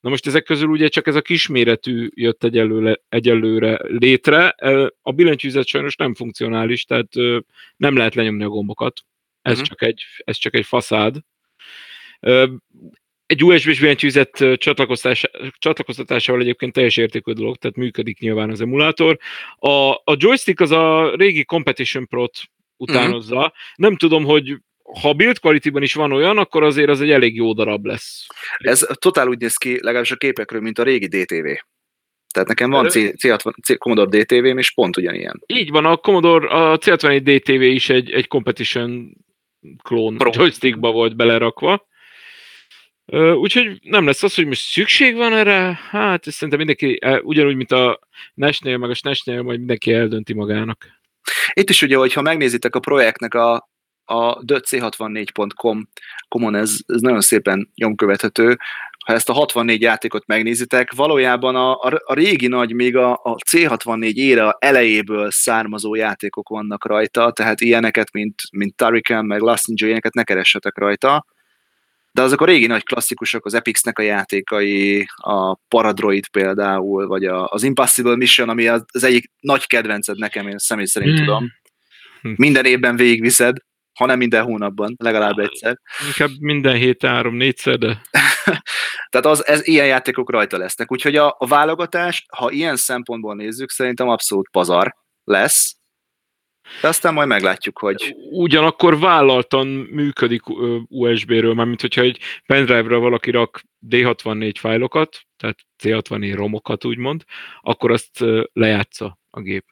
Na most ezek közül ugye csak ez a kisméretű jött egyelőre, egyelőre létre. A billentyűzet sajnos nem funkcionális, tehát nem lehet lenyomni a gombokat. Ez, Mhm. csak, egy, ez csak egy faszád. Egy USB-s billentyűzet ö, csatlakoztása- csatlakoztatásával egyébként teljes értékű dolog, tehát működik nyilván az emulátor. A, a joystick az a régi Competition Pro-t utánozza. Nem tudom, hogy ha build quality-ban is van olyan, akkor azért az egy elég jó darab lesz. Ez totál úgy néz ki, legalábbis a képekről, mint a régi DTV. Tehát nekem van C, C60, C, Commodore DTV-m, és pont ugyanilyen. Így van, a Commodore, a C64 DTV is egy, egy competition klón Pro. joystickba volt belerakva. Úgyhogy nem lesz az, hogy most szükség van erre, hát ez szerintem mindenki, eh, ugyanúgy, mint a NES-nél, meg a SNES-nél, majd mindenki eldönti magának. Itt is ugye, hogyha megnézitek a projektnek a, a c64.com komon, ez, ez nagyon szépen nyomkövethető. Ha ezt a 64 játékot megnézitek, valójában a, a, a régi nagy, még a, a C64 éra elejéből származó játékok vannak rajta, tehát ilyeneket, mint, mint Tarikan, meg Last Ninja, ilyeneket ne keressetek rajta. De azok a régi nagy klasszikusok, az Epixnek a játékai, a Paradroid például, vagy a, az Impossible Mission, ami az, az egyik nagy kedvenced nekem, én személy szerint Hmm. tudom. Hm. Minden évben végigviszed, hanem minden hónapban, legalább egyszer. Inkább minden héten három-négyszer, de [LAUGHS] Tehát az, ez, ilyen játékok rajta lesznek. Úgyhogy a, a válogatás, ha ilyen szempontból nézzük, szerintem abszolút pazar lesz. De aztán majd meglátjuk, hogy ugyanakkor vállaltan működik USB-ről, mármint hogyha egy pendrive-ra valaki rak D64 fájlokat, tehát C64 romokat úgymond, akkor azt lejátsza a gép.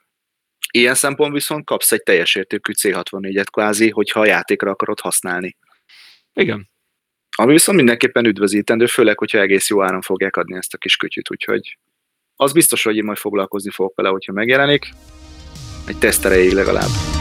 Ilyen szempont viszont kapsz egy teljes értékű C64-et kvázi, hogyha a játékra akarod használni. Igen. Ami viszont mindenképpen üdvözítendő, főleg, hogyha egész jó áron fogják adni ezt a kis kütyüt, úgyhogy az biztos, hogy én majd foglalkozni fogok vele, hogyha megjelenik. Egy teszt erejéig legalább.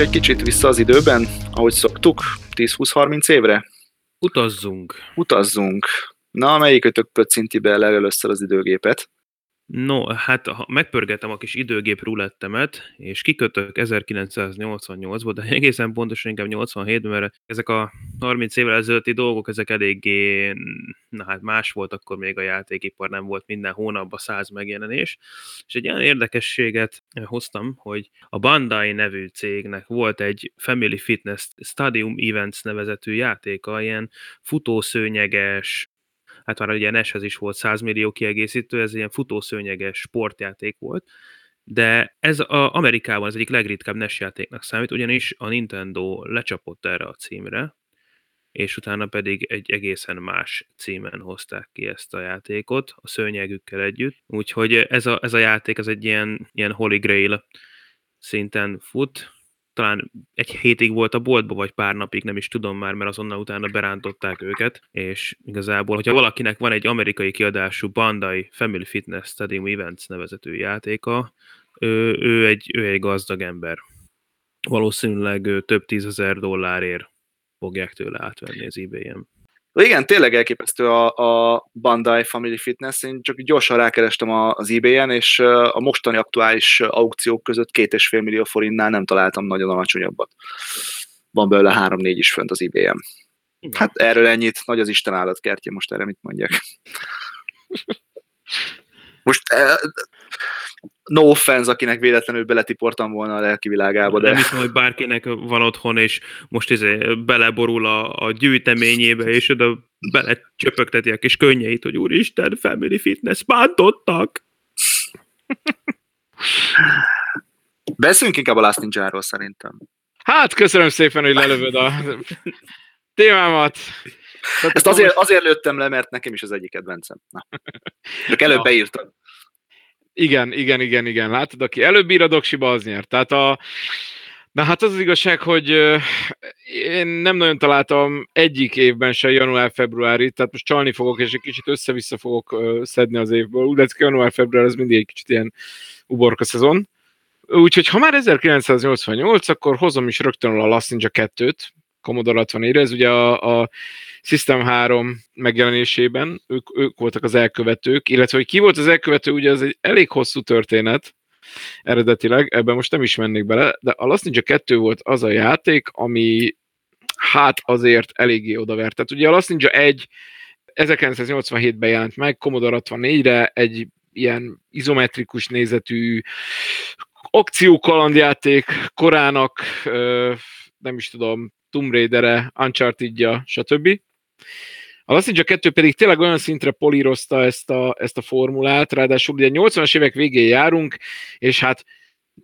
Egy kicsit vissza az időben, ahogy szoktuk, 10-20-30 évre? Utazzunk. Utazzunk. Na, melyikötök pöccinti be legelőször az időgépet? No, hát ha megpörgetem a kis időgép rulettemet, és kikötök 1988-ba, de egészen pontosan inkább 87-ben, mert ezek a 30 évvel ezelőtti dolgok, ezek eléggé, na hát más volt, akkor még a játékipar nem volt minden hónapban 100 megjelenés, és egy olyan érdekességet hoztam, hogy a Bandai nevű cégnek volt egy Family Fitness Stadium Events nevezetű játéka, ilyen futószőnyeges, hát már ugye NES-hez is volt 100 millió kiegészítő, ez ilyen futószőnyeges sportjáték volt, de ez a Amerikában az egyik legritkább NES játéknak számít, ugyanis a Nintendo lecsapott erre a címre, és utána pedig egy egészen más címen hozták ki ezt a játékot, a szőnyegükkel együtt. Úgyhogy ez a, ez a játék ez egy ilyen, ilyen holy grail szinten fut, talán egy hétig volt a boltba, vagy pár napig, nem is tudom már, mert azonnal utána berántották őket, és igazából, hogyha valakinek van egy amerikai kiadású Bandai Family Fitness Stadium Events nevezetű játéka, ő, ő, egy, ő egy gazdag ember. Valószínűleg több tízezer dollárért fogják tőle átvenni az eBay-en. Igen, tényleg elképesztő a, a Bandai Family Fitness. Én csak gyorsan rákerestem az eBay-en, és a mostani aktuális aukciók között két és fél millió forintnál nem találtam nagyon alacsonyabbat. Van belőle három-négy is fönt az eBay-en. Hát erről ennyit, nagy az Isten állatkertje, most erre mit mondjak. [LAUGHS] Most eh, no offense, akinek véletlenül beletiportam volna a lelki világába, Nem de hiszem, hogy bárkinek van otthon, és most izé beleborul a, a gyűjteményébe, és oda belecsöpögteti a kis könnyeit, hogy úristen, Family Fitness, bántottak! beszéljünk inkább a Last Ninja-ról szerintem. Hát, köszönöm szépen, hogy lelövöd a témámat. Tehát Ezt azért, azért lőttem le, mert nekem is az egyik kedvencem. Na. Csak előbb Ja. beírtad. Igen, igen, igen, igen. Látod, aki előbb ír a doksiba, az nyert. Tehát a... Na hát az az igazság, hogy én nem nagyon találtam egyik évben se január-februári, tehát most csalni fogok, és egy kicsit össze-vissza fogok szedni az évből. Úgy látszik, január-február az mindig egy kicsit ilyen uborka szezon. Úgyhogy ha már 1988, akkor hozom is rögtön a Last Ninja 2-t, Commodore 64-re, ez ugye a, a System 3 megjelenésében, ők, ők voltak az elkövetők, illetve hogy ki volt az elkövető, ugye ez egy elég hosszú történet eredetileg, ebben most nem is mennék bele, de a Last Ninja 2 volt az a játék, ami hát azért eléggé odavert. Tehát ugye a Last Ninja 1 1987-ben jelent meg, Commodore 64-re, egy ilyen izometrikus nézetű akciókalandjáték korának, nem is tudom, Tomb Raider-e, Uncharted-ja, stb. A Last Ninja 2 pedig tényleg olyan szintre polírozta ezt a, ezt a formulát, ráadásul ugye 80-as évek végén járunk, és hát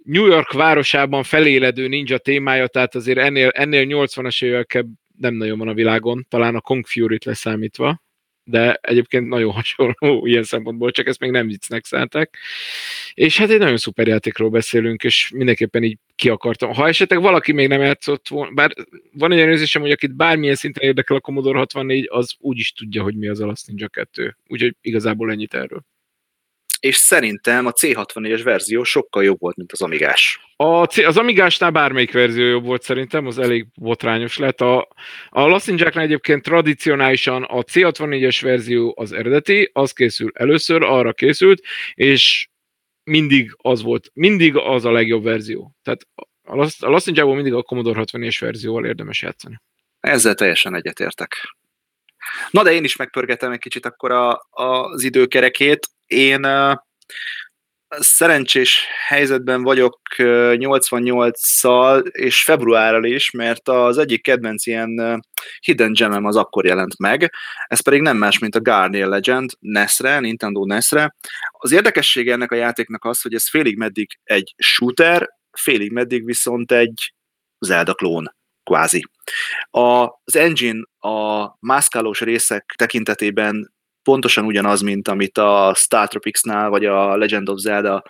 New York városában feléledő ninja témája, tehát azért ennél, ennél 80-as évekkel nem nagyon van a világon, talán a Kong Fury-t leszámítva, de egyébként nagyon hasonló [LAUGHS] ilyen szempontból, csak ezt még nem viccnek szánták. És hát egy nagyon szuper játékról beszélünk, és mindenképpen így ki akartam. Ha esetleg valaki még nem játszott volna, bár van egy érzésem, hogy akit bármilyen szinten érdekel a Commodore 64, az úgy is tudja, hogy mi az a Last Ninja 2. Úgyhogy igazából ennyit erről. És szerintem a C64-es verzió sokkal jobb volt, mint az Amigás. A, C- az Amigásnál bármelyik verzió jobb volt szerintem, az elég botrányos lett. A, a Lost Ninja-knál egyébként tradicionálisan a C64-es verzió az eredeti, az készül először, arra készült, és mindig az volt, mindig az a legjobb verzió. Tehát a a Ninja-ból mindig a Commodore 64-es verzióval érdemes játszani. Ezzel teljesen egyetértek. Na de én is megpörgetem egy kicsit akkor a, az időkerekét. Én szerencsés helyzetben vagyok uh, 88-szal és februárral is, mert az egyik kedvenc ilyen hidden gemem az akkor jelent meg, ez pedig nem más, mint a Guardian Legend NES-re, Nintendo NES-re. Az érdekessége ennek a játéknak az, hogy ez félig meddig egy shooter, félig meddig viszont egy Zelda klón, kvázi. A, az engine a mászkálós részek tekintetében pontosan ugyanaz, mint amit a Star Tropics-nál, vagy a Legend of Zelda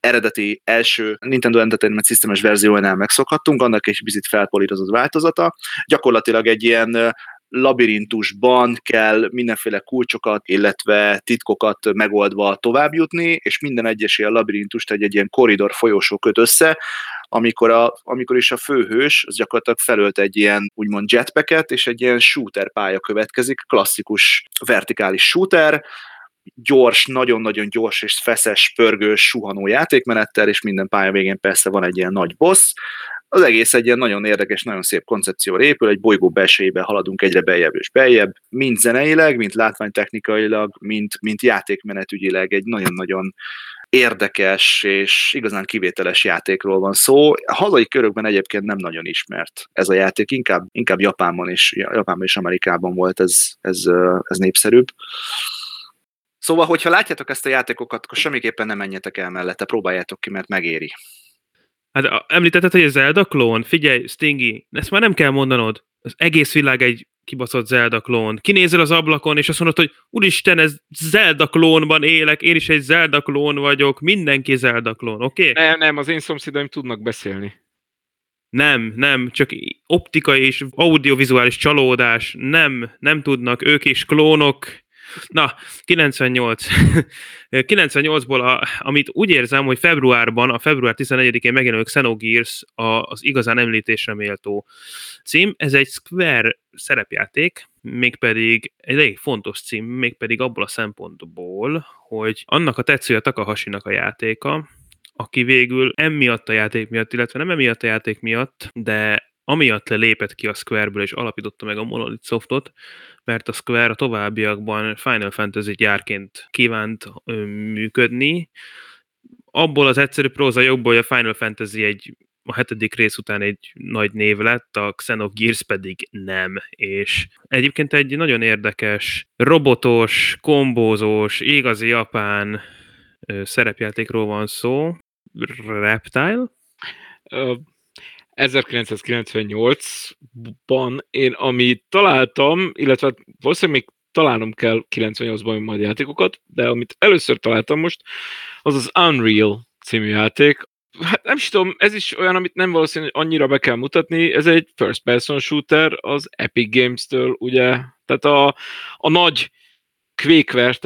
eredeti első Nintendo Entertainment Systemes verziónál megszokhattunk, annak egy bizit felpolírozott változata. Gyakorlatilag egy ilyen labirintusban kell mindenféle kulcsokat, illetve titkokat megoldva tovább jutni, és minden egyes ilyen labirintust egy, egy ilyen koridor folyosó köt össze, amikor, a, amikor is a főhős az gyakorlatilag felölt egy ilyen úgymond jetpacket, és egy ilyen shooter pálya következik, klasszikus vertikális shooter, gyors, nagyon-nagyon gyors és feszes, pörgős, suhanó játékmenettel, és minden pálya végén persze van egy ilyen nagy boss. Az egész egy ilyen nagyon érdekes, nagyon szép koncepcióra épül, egy bolygó belsejébe haladunk egyre beljebb és beljebb, mind zeneileg, mind látványtechnikailag, mind, mind játékmenetügyileg egy nagyon-nagyon érdekes és igazán kivételes játékról van szó. A hazai körökben egyébként nem nagyon ismert ez a játék, inkább, inkább Japánban és, Japánban és Amerikában volt ez, ez, ez népszerűbb. Szóval, hogyha látjátok ezt a játékokat, akkor semmiképpen nem menjetek el mellette, próbáljátok ki, mert megéri. Hát említetted, hogy a Zelda klón? Figyelj, Stingy, ezt már nem kell mondanod. Az egész világ egy kibaszott Zelda klón. Kinézel az ablakon, és azt mondod, hogy úristen, ez Zelda klónban élek, én is egy Zelda klón vagyok, mindenki Zelda klón, oké? Okay? Nem, nem, az én szomszédaim tudnak beszélni. Nem, nem, csak optikai és audiovizuális csalódás, nem, nem tudnak, ők is klónok. Na, 98. 98-ból, [LAUGHS] a, amit úgy érzem, hogy februárban, a február 14-én megjelenő Xenogears a, az igazán említésre méltó cím. Ez egy Square szerepjáték, mégpedig egy elég fontos cím, mégpedig abból a szempontból, hogy annak a tetszője Takahashinak a játéka, aki végül emiatt a játék miatt, illetve nem emiatt a játék miatt, de amiatt lépett ki a Square-ből és alapította meg a Monolith Softot, mert a Square a továbbiakban Final Fantasy gyárként kívánt működni. Abból az egyszerű próza jogból, hogy a Final Fantasy egy a hetedik rész után egy nagy név lett, a Xenogears pedig nem. És egyébként egy nagyon érdekes, robotos, kombózós, igazi japán szerepjátékról van szó. Reptile? Ö, 1998-ban én amit találtam, illetve hát valószínűleg még találnom kell 98-ban majd játékokat, de amit először találtam most, az az Unreal című játék. Hát nem is tudom, ez is olyan, amit nem valószínű, hogy annyira be kell mutatni, ez egy first person shooter az Epic Games-től, ugye, tehát a, a nagy Quake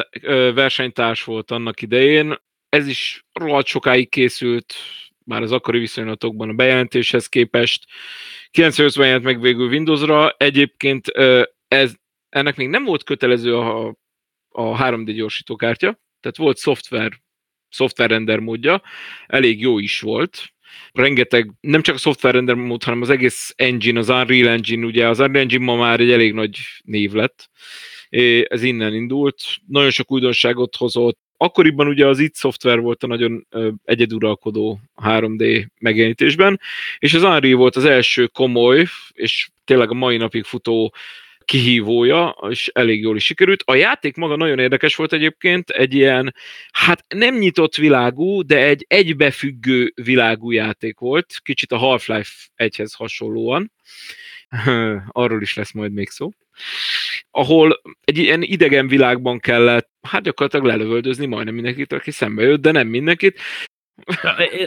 versenytárs volt annak idején, ez is rohadt sokáig készült, már az akkori viszonylatokban a bejelentéshez képest. 98-ban jelent meg végül Windowsra, egyébként ez, ennek még nem volt kötelező a, a 3D gyorsítókártya, tehát volt szoftver, szoftverrender módja, elég jó is volt. Rengeteg, nem csak a szoftverrender mód, hanem az egész engine, az Unreal Engine, ugye az Unreal Engine ma már egy elég nagy név lett, ez innen indult, nagyon sok újdonságot hozott, akkoriban ugye az IT szoftver volt a nagyon egyeduralkodó 3D megjelenítésben, és az Unreal volt az első komoly, és tényleg a mai napig futó kihívója, és elég jól is sikerült. A játék maga nagyon érdekes volt egyébként, egy ilyen, hát nem nyitott világú, de egy egybefüggő világú játék volt, kicsit a Half-Life 1-hez hasonlóan. [LAUGHS] Arról is lesz majd még szó. Ahol egy ilyen idegen világban kellett, hát gyakorlatilag lelövöldözni majdnem mindenkit, aki szembe jött, de nem mindenkit.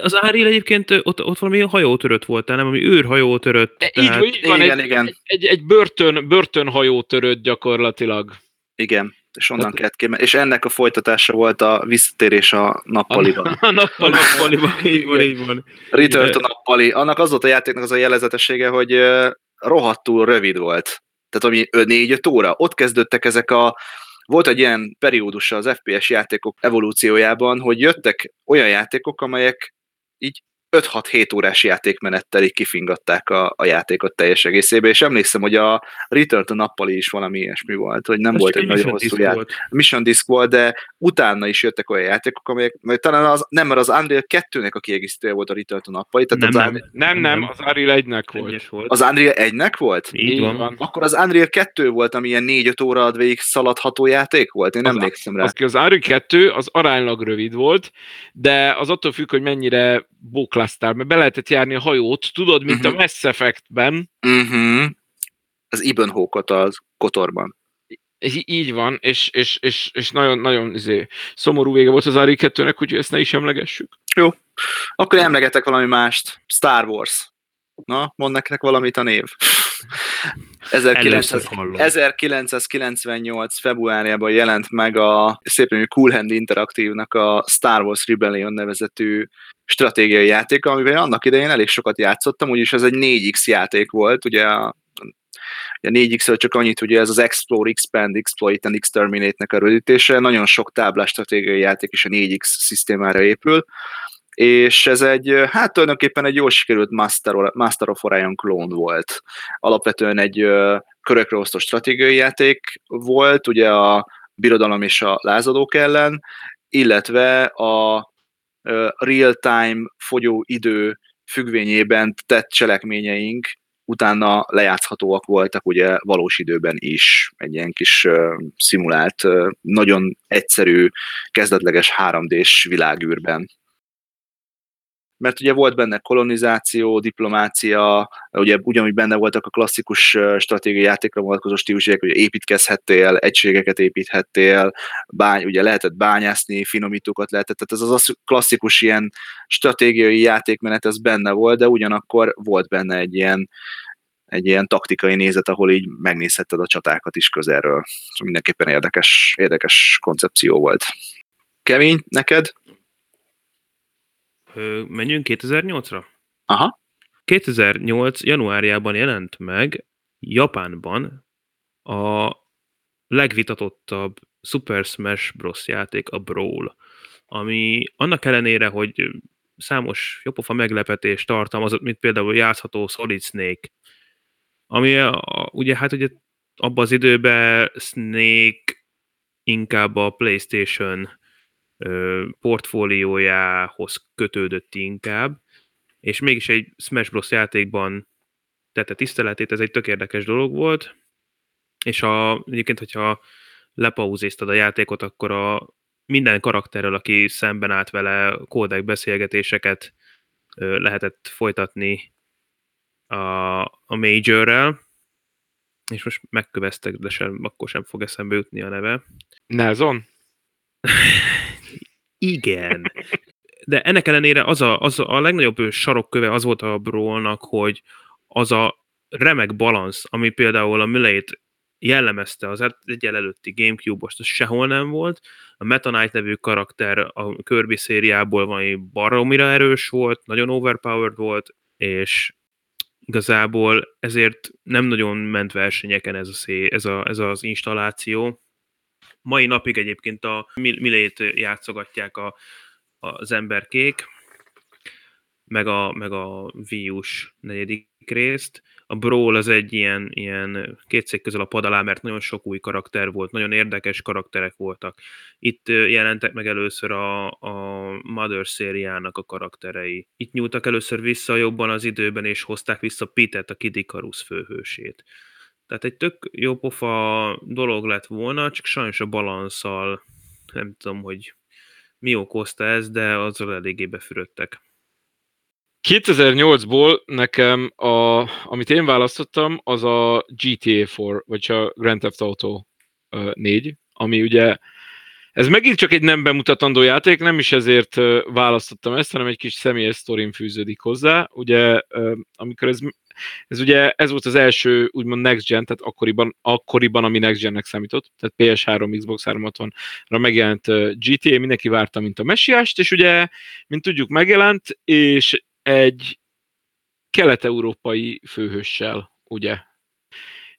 Az Áril egyébként ott, ott valami hajótörött voltál, nem? Ami űrhajótörött. E, Így, van, így van, igen, egy, igen. Egy, egy, egy börtön, börtönhajó törött gyakorlatilag. Igen, és onnan Hát- kellett ki, és ennek a folytatása volt a visszatérés a nappaliban. A A nappali. nappaliban, [LAUGHS] így van, így van. Return to nappali. Annak az volt a játéknak az a jelezetessége, hogy rohadtul rövid volt. Tehát ami 4-5 óra. Ott kezdődtek ezek a volt egy ilyen periódusa az FPS játékok evolúciójában, hogy jöttek olyan játékok, amelyek így 5-6-7 órás játékmenettel így kifingatták a, a játékot teljes egészébe, és emlékszem, hogy a Return to Nappali is valami ilyesmi volt, hogy nem Ez volt egy nagyon hosszú játék. volt. Mission Disk volt, de utána is jöttek olyan játékok, amelyek, vagy talán az, nem, mert az Unreal 2-nek a kiegészítője volt a Return to Nappali, tehát Nem, az, nem. Nem, nem, az Unreal 1-nek volt. Volt. az Unreal 1-nek volt? Így van. Akkor az Unreal 2 volt, ami ilyen 4-5 óra ad végig szaladható játék volt? Én Az- emlékszem rá. Az, az Unreal 2 az aránylag rövid volt, de az attól függ, hogy mennyire bóklasztál, mert be lehetett járni a hajót, tudod, mint a Mhm. Mass Effect-ben, Uh-huh. Az Ibn Hókot az kotorban. Így van, és, és, és, és nagyon, nagyon izé, szomorú vége volt az Unreal 2-nek, úgyhogy ezt ne is emlegessük. Akkor emlegetek valami mást. Star Wars. Na, mond nektek valamit a név. 1900, Először hallom. 1998. februárjában jelent meg a szépen Cool Hand Interaktívnak a Star Wars Rebellion nevezetű stratégiai játék, amivel annak idején elég sokat játszottam, úgyis ez egy 4X játék volt, ugye a a 4X-ről csak annyit, ugye ez az Explore, Expand, Exploit and Exterminate-nek a rövidítése, nagyon sok táblás stratégiai játék is a 4X szisztémára épül, és ez egy, hát tulajdonképpen egy jól sikerült Master, Master of Orion klón volt. Alapvetően egy körökre osztó stratégiai játék volt, ugye a birodalom és a lázadók ellen, illetve a real-time fogyó idő függvényében tett cselekményeink utána lejátszhatóak voltak ugye valós időben is, egy ilyen kis uh, szimulált, uh, nagyon egyszerű, kezdetleges 3D-s világűrben mert ugye volt benne kolonizáció, diplomácia, ugye ugyanúgy benne voltak a klasszikus stratégiai játékra vonatkozó stílusok, hogy építkezhettél, egységeket építhettél, bány, ugye lehetett bányászni, finomítókat lehetett, tehát ez az klasszikus ilyen stratégiai játékmenet, ez benne volt, de ugyanakkor volt benne egy ilyen egy ilyen taktikai nézet, ahol így megnézhetted a csatákat is közelről. Szóval mindenképpen érdekes, érdekes koncepció volt. Kemény, neked? Ö, menjünk 2008-ra? Aha. 2008. januárjában jelent meg Japánban a legvitatottabb Super Smash Bros. játék, a Brawl, ami annak ellenére, hogy számos jopofa meglepetés tartalmazott, mint például játszható Solid Snake, ami a, ugye hát ugye abban az időben Snake inkább a PlayStation portfóliójához kötődött inkább, és mégis egy Smash Bros. játékban tette tiszteletét, ez egy tök érdekes dolog volt, és a, egyébként, hogyha lepauzéztad a játékot, akkor a minden karakterrel, aki szemben állt vele, kódek beszélgetéseket lehetett folytatni a, a Majorrel, és most megköveztek, de sem, akkor sem fog eszembe jutni a neve. Nelson? [LAUGHS] Igen. De ennek ellenére az a, az a legnagyobb sarokköve az volt a Brawl-nak, hogy az a remek balansz, ami például a Müleit jellemezte az egyel előtti Gamecube-ost, az sehol nem volt. A Meta Knight nevű karakter a Kirby szériából valami baromira erős volt, nagyon overpowered volt, és igazából ezért nem nagyon ment versenyeken ez, a szé, ez, a, ez az installáció. Mai napig egyébként a Milét játszogatják a, az emberkék, meg a, meg a Vius negyedik részt. A Brawl az egy ilyen, ilyen két szék közül a pad alá, mert nagyon sok új karakter volt, nagyon érdekes karakterek voltak. Itt jelentek meg először a, a Mother szériának a karakterei. Itt nyúltak először vissza jobban az időben, és hozták vissza Pitet, a Kid Icarus főhősét. Tehát egy tök jó pofa dolog lett volna, csak sajnos a balanszal nem tudom, hogy mi okozta ez, de azzal eléggé befürödtek. 2008-ból nekem, a, amit én választottam, az a GTA 4, vagy a Grand Theft Auto 4, ami ugye ez megint csak egy nem bemutatandó játék, nem is ezért választottam ezt, hanem egy kis személyes sztorim fűződik hozzá. Ugye, amikor ez, ez ugye ez volt az első úgymond Next Gen, tehát akkoriban, akkoriban ami Next Gennek számított, tehát PS3, Xbox 360-ra megjelent GTA, mindenki várta, mint a messiást, és ugye, mint tudjuk, megjelent, és egy kelet-európai főhőssel, ugye.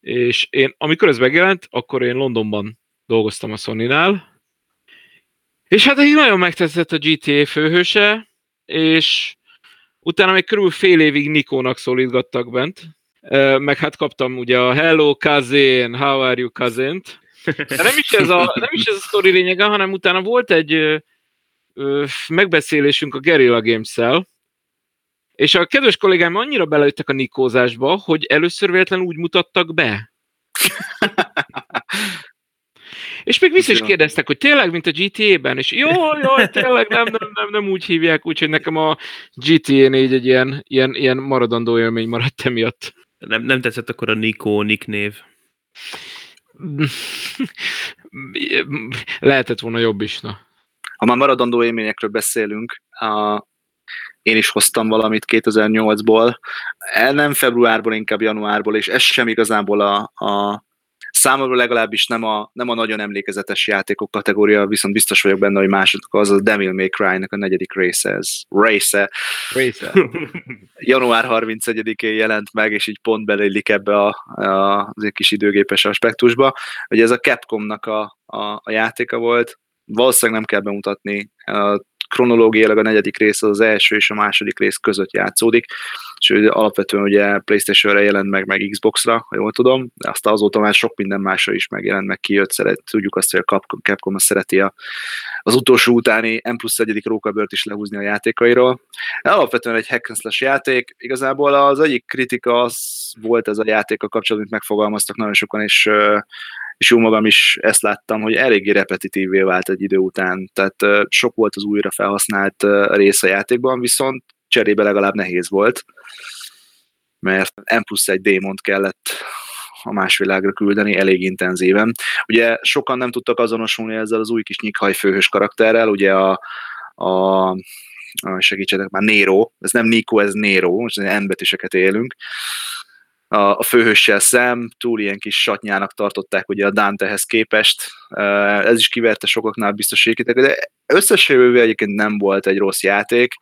És én, amikor ez megjelent, akkor én Londonban dolgoztam a Sony-nál, és hát így nagyon megtetszett a GTA főhőse, és utána még körül fél évig Nikónak szólítgattak bent, meg hát kaptam ugye a Hello cousin, how are you cousin De nem is ez a, nem is ez a sztori lényege, hanem utána volt egy megbeszélésünk a Guerrilla Games-szel, és a kedves kollégám annyira belőttek a nikózásba, hogy először véletlenül úgy mutattak be. [LAUGHS] És még vissza is kérdeztek, hogy tényleg, mint a GTA-ben, és jó, jó, tényleg nem, nem, nem, nem úgy hívják, úgyhogy nekem a GTA 4 egy ilyen, ilyen, ilyen maradandó élmény maradt emiatt. Nem, nem tetszett akkor a Nico Nick név? [LAUGHS] Lehetett volna jobb is, na. Ha már maradandó élményekről beszélünk, a, én is hoztam valamit 2008-ból, nem februárból, inkább januárból, és ez sem igazából a, a számomra legalábbis nem a, nem a nagyon emlékezetes játékok kategória, viszont biztos vagyok benne, hogy másodok az a Devil May Cry-nak a negyedik része ez. Race Racer. [LAUGHS] január 31-én jelent meg, és így pont beleillik ebbe a, a, az egy kis időgépes aspektusba. Ugye ez a Capcomnak a, a, a játéka volt, valószínűleg nem kell bemutatni, a kronológiailag a negyedik rész az, az első és a második rész között játszódik, és alapvetően ugye Playstation-re jelent meg, meg Xbox-ra, ha jól tudom, de aztán azóta már sok minden másra is megjelent, meg kijött, szeret, tudjuk azt, hogy a Capcom, Capcom azt szereti a, az utolsó utáni M plusz egyedik rókabört is lehúzni a játékairól. Alapvetően egy hack and slash játék, igazából az egyik kritika az volt ez a játék a kapcsolatban, amit megfogalmaztak nagyon sokan, és és jó magam is ezt láttam, hogy eléggé repetitívvé vált egy idő után, tehát sok volt az újra felhasznált rész a játékban, viszont cserébe legalább nehéz volt, mert M plusz egy démont kellett a más világra küldeni elég intenzíven. Ugye sokan nem tudtak azonosulni ezzel az új kis nyikhaj főhős karakterrel, ugye a, a segítsetek már, Nero, ez nem Nico, ez Nero, most N betűseket élünk, a, a főhőssel szem, túl ilyen kis satnyának tartották ugye a Dantehez képest, ez is kiverte sokaknál biztos de összességében egyébként nem volt egy rossz játék,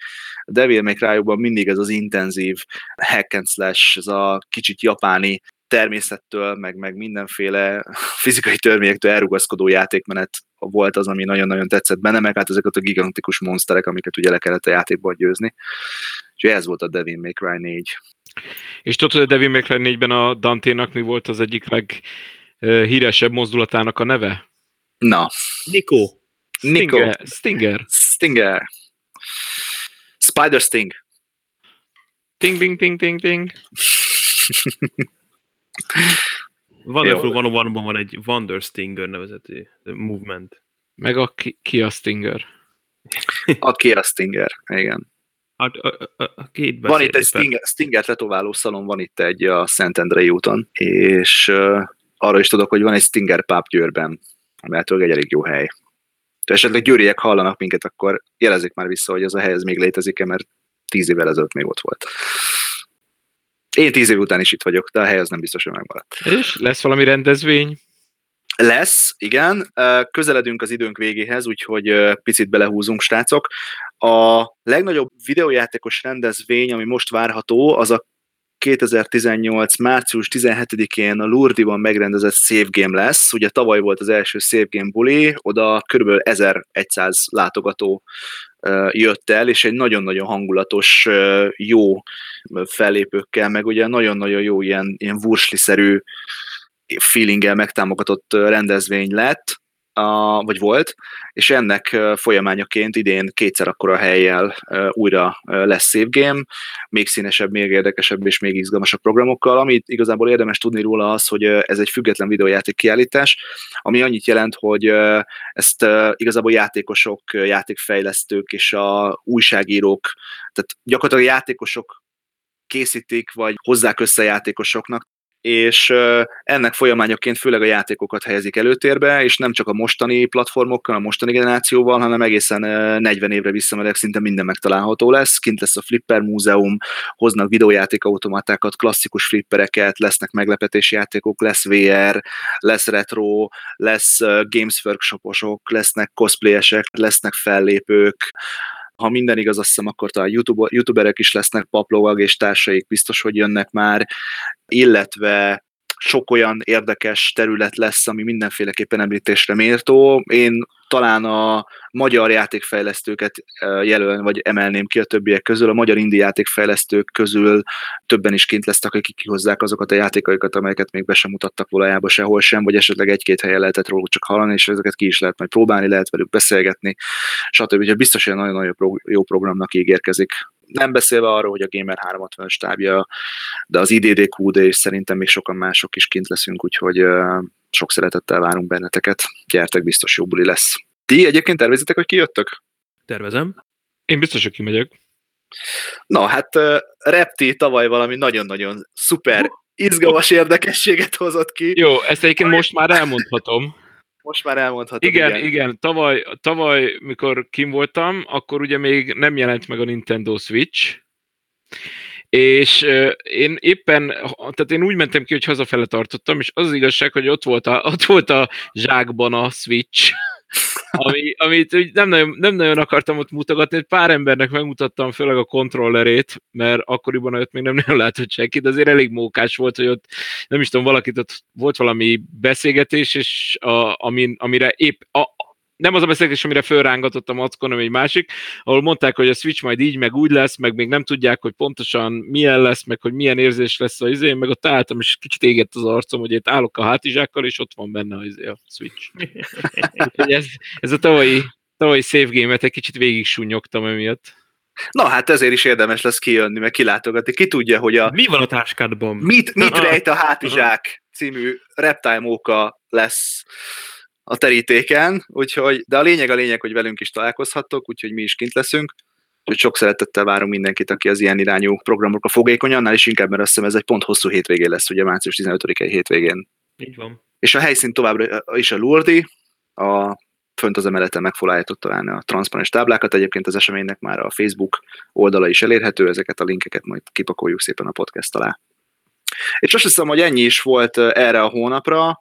a Devil May cry mindig ez az intenzív hack and slash, ez a kicsit japáni természettől, meg, meg mindenféle [LAUGHS] fizikai törvényektől elrugaszkodó játékmenet volt az, ami nagyon-nagyon tetszett benne, meg hát ezeket a gigantikus monsterek, amiket ugye le kellett a játékban győzni. Úgyhogy ez volt a Devil May Cry 4. És tudod, hogy a Devil May Cry 4-ben a Dante-nak mi volt az egyik leghíresebb mozdulatának a neve? Na. Nico. Nico. Stinger. Stinger. Stinger. Spider Sting. Ting, ting, ting, ting, ting. Wonderful 101-ban van egy Wonder Stinger nevezetű movement. Meg a ki, ki a Stinger? A Stinger, igen. Hát, a, a, a két Van itt egy Stinger, Stinger tetováló szalon, van itt egy a Szentendrei úton, és uh, arra is tudok, hogy van egy Stinger páp Győrben, mert egy elég jó hely. Ha esetleg győriek hallanak minket, akkor jelezik már vissza, hogy ez a hely ez még létezik-e, mert tíz évvel ezelőtt még ott volt. Én tíz év után is itt vagyok, de a hely az nem biztos, hogy megmaradt. És lesz valami rendezvény? Lesz, igen. Közeledünk az időnk végéhez, úgyhogy picit belehúzunk, srácok. A legnagyobb videójátékos rendezvény, ami most várható, az a 2018. március 17-én a Lurdiban megrendezett Save Game lesz. Ugye tavaly volt az első Save Game buli, oda kb. 1100 látogató jött el, és egy nagyon-nagyon hangulatos, jó fellépőkkel, meg ugye nagyon-nagyon jó ilyen, ilyen vursliszerű feelinggel megtámogatott rendezvény lett, vagy volt, és ennek folyamányaként idén kétszer akkora helyjel újra lesz Save Game, még színesebb, még érdekesebb és még izgalmasabb programokkal. Amit igazából érdemes tudni róla az, hogy ez egy független videójáték kiállítás, ami annyit jelent, hogy ezt igazából játékosok, játékfejlesztők és a újságírók, tehát gyakorlatilag játékosok készítik, vagy hozzák össze játékosoknak, és ennek folyamányoként főleg a játékokat helyezik előtérbe, és nem csak a mostani platformokkal, a mostani generációval, hanem egészen 40 évre visszamegyek, szinte minden megtalálható lesz. Kint lesz a Flipper Múzeum, hoznak videójátékautomatákat, klasszikus flippereket, lesznek meglepetési játékok, lesz VR, lesz retro, lesz Games Workshoposok, lesznek cosplayesek, lesznek fellépők, ha minden igaz, azt hiszem, akkor talán YouTube, youtuberek is lesznek, paplovag és társaik biztos, hogy jönnek már, illetve sok olyan érdekes terület lesz, ami mindenféleképpen említésre méltó. Én talán a magyar játékfejlesztőket jelölni, vagy emelném ki a többiek közül. A magyar indi játékfejlesztők közül többen is kint lesznek, akik kihozzák azokat a játékaikat, amelyeket még be sem mutattak valójában sehol sem, vagy esetleg egy-két helyen lehetett róluk csak hallani, és ezeket ki is lehet majd próbálni, lehet velük beszélgetni, stb. Úgyhogy biztos, hogy nagyon-nagyon jó programnak ígérkezik nem beszélve arról, hogy a Gamer 360 stábja, de az IDDQD és szerintem még sokan mások is kint leszünk, úgyhogy sok szeretettel várunk benneteket. Gyertek, biztos jó buli lesz. Ti egyébként tervezitek, hogy kijöttök? Tervezem. Én biztos, hogy kimegyek. Na, hát uh, Repti tavaly valami nagyon-nagyon szuper, izgalmas érdekességet hozott ki. Jó, ezt egyébként most már elmondhatom. Most már elmondhatom. Igen, igen, igen. Tavaly, tavaly, mikor kim voltam, akkor ugye még nem jelent meg a Nintendo Switch, és én éppen, tehát én úgy mentem ki, hogy hazafele tartottam, és az, az igazság, hogy ott volt a, ott volt a zsákban a Switch, ami, amit úgy nem nagyon, nem nagyon akartam ott mutogatni, egy pár embernek megmutattam főleg a kontrollerét, mert akkoriban ott még nem nagyon látott senki, de azért elég mókás volt, hogy ott nem is tudom, valakit ott volt valami beszélgetés, és a, amin, amire épp, a, nem az a beszélgetés, amire fölrángatott a mackon, hanem egy másik, ahol mondták, hogy a Switch majd így, meg úgy lesz, meg még nem tudják, hogy pontosan milyen lesz, meg hogy milyen érzés lesz az izé, meg ott álltam, és kicsit égett az arcom, hogy itt állok a hátizsákkal, és ott van benne az izé, a Switch. [LAUGHS] Ez, ez a tavalyi, tavalyi save game-et egy kicsit végig súnyogtam emiatt. Na hát ezért is érdemes lesz kijönni, meg kilátogatni. Ki tudja, hogy a Mi van a táskádban? Mit, mit rejt a hátizsák című reptile móka lesz a terítéken, úgyhogy, de a lényeg a lényeg, hogy velünk is találkozhattok, úgyhogy mi is kint leszünk. Úgyhogy sok szeretettel várunk mindenkit, aki az ilyen irányú programokra fogékony, annál is inkább, mert azt hiszem ez egy pont hosszú hétvégén lesz, ugye március 15-i hétvégén. Így van. És a helyszín továbbra is a Lourdi, a fönt az emeleten meg foglaljátok találni a transzparens táblákat, egyébként az eseménynek már a Facebook oldala is elérhető, ezeket a linkeket majd kipakoljuk szépen a podcast alá. És azt hiszem, hogy ennyi is volt erre a hónapra.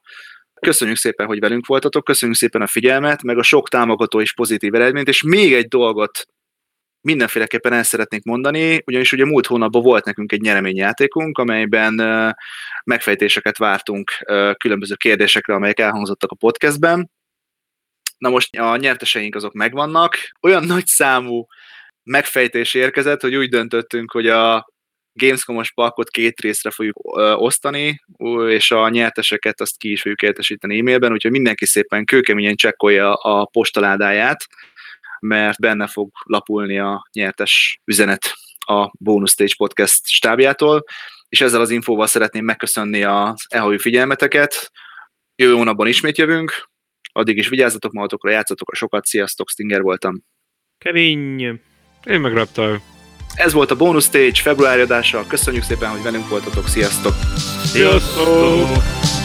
Köszönjük szépen, hogy velünk voltatok, köszönjük szépen a figyelmet, meg a sok támogató és pozitív eredményt, és még egy dolgot mindenféleképpen el szeretnék mondani, ugyanis ugye múlt hónapban volt nekünk egy nyereményjátékunk, amelyben megfejtéseket vártunk különböző kérdésekre, amelyek elhangzottak a podcastben. Na most a nyerteseink azok megvannak. Olyan nagy számú megfejtés érkezett, hogy úgy döntöttünk, hogy a Gamescom-os pakot két részre fogjuk osztani, és a nyerteseket azt ki is fogjuk értesíteni e-mailben, úgyhogy mindenki szépen kőkeményen csekkolja a postaládáját, mert benne fog lapulni a nyertes üzenet a Bonus Stage Podcast stábjától, és ezzel az infóval szeretném megköszönni az elhajú figyelmeteket. Jövő hónapban ismét jövünk, addig is vigyázzatok magatokra, játszatok a sokat, sziasztok, Stinger voltam. Kevény. Én meg Reptile. Ez volt a Bonus Stage februári adása, köszönjük szépen, hogy velünk voltatok, sziasztok! Sziasztok!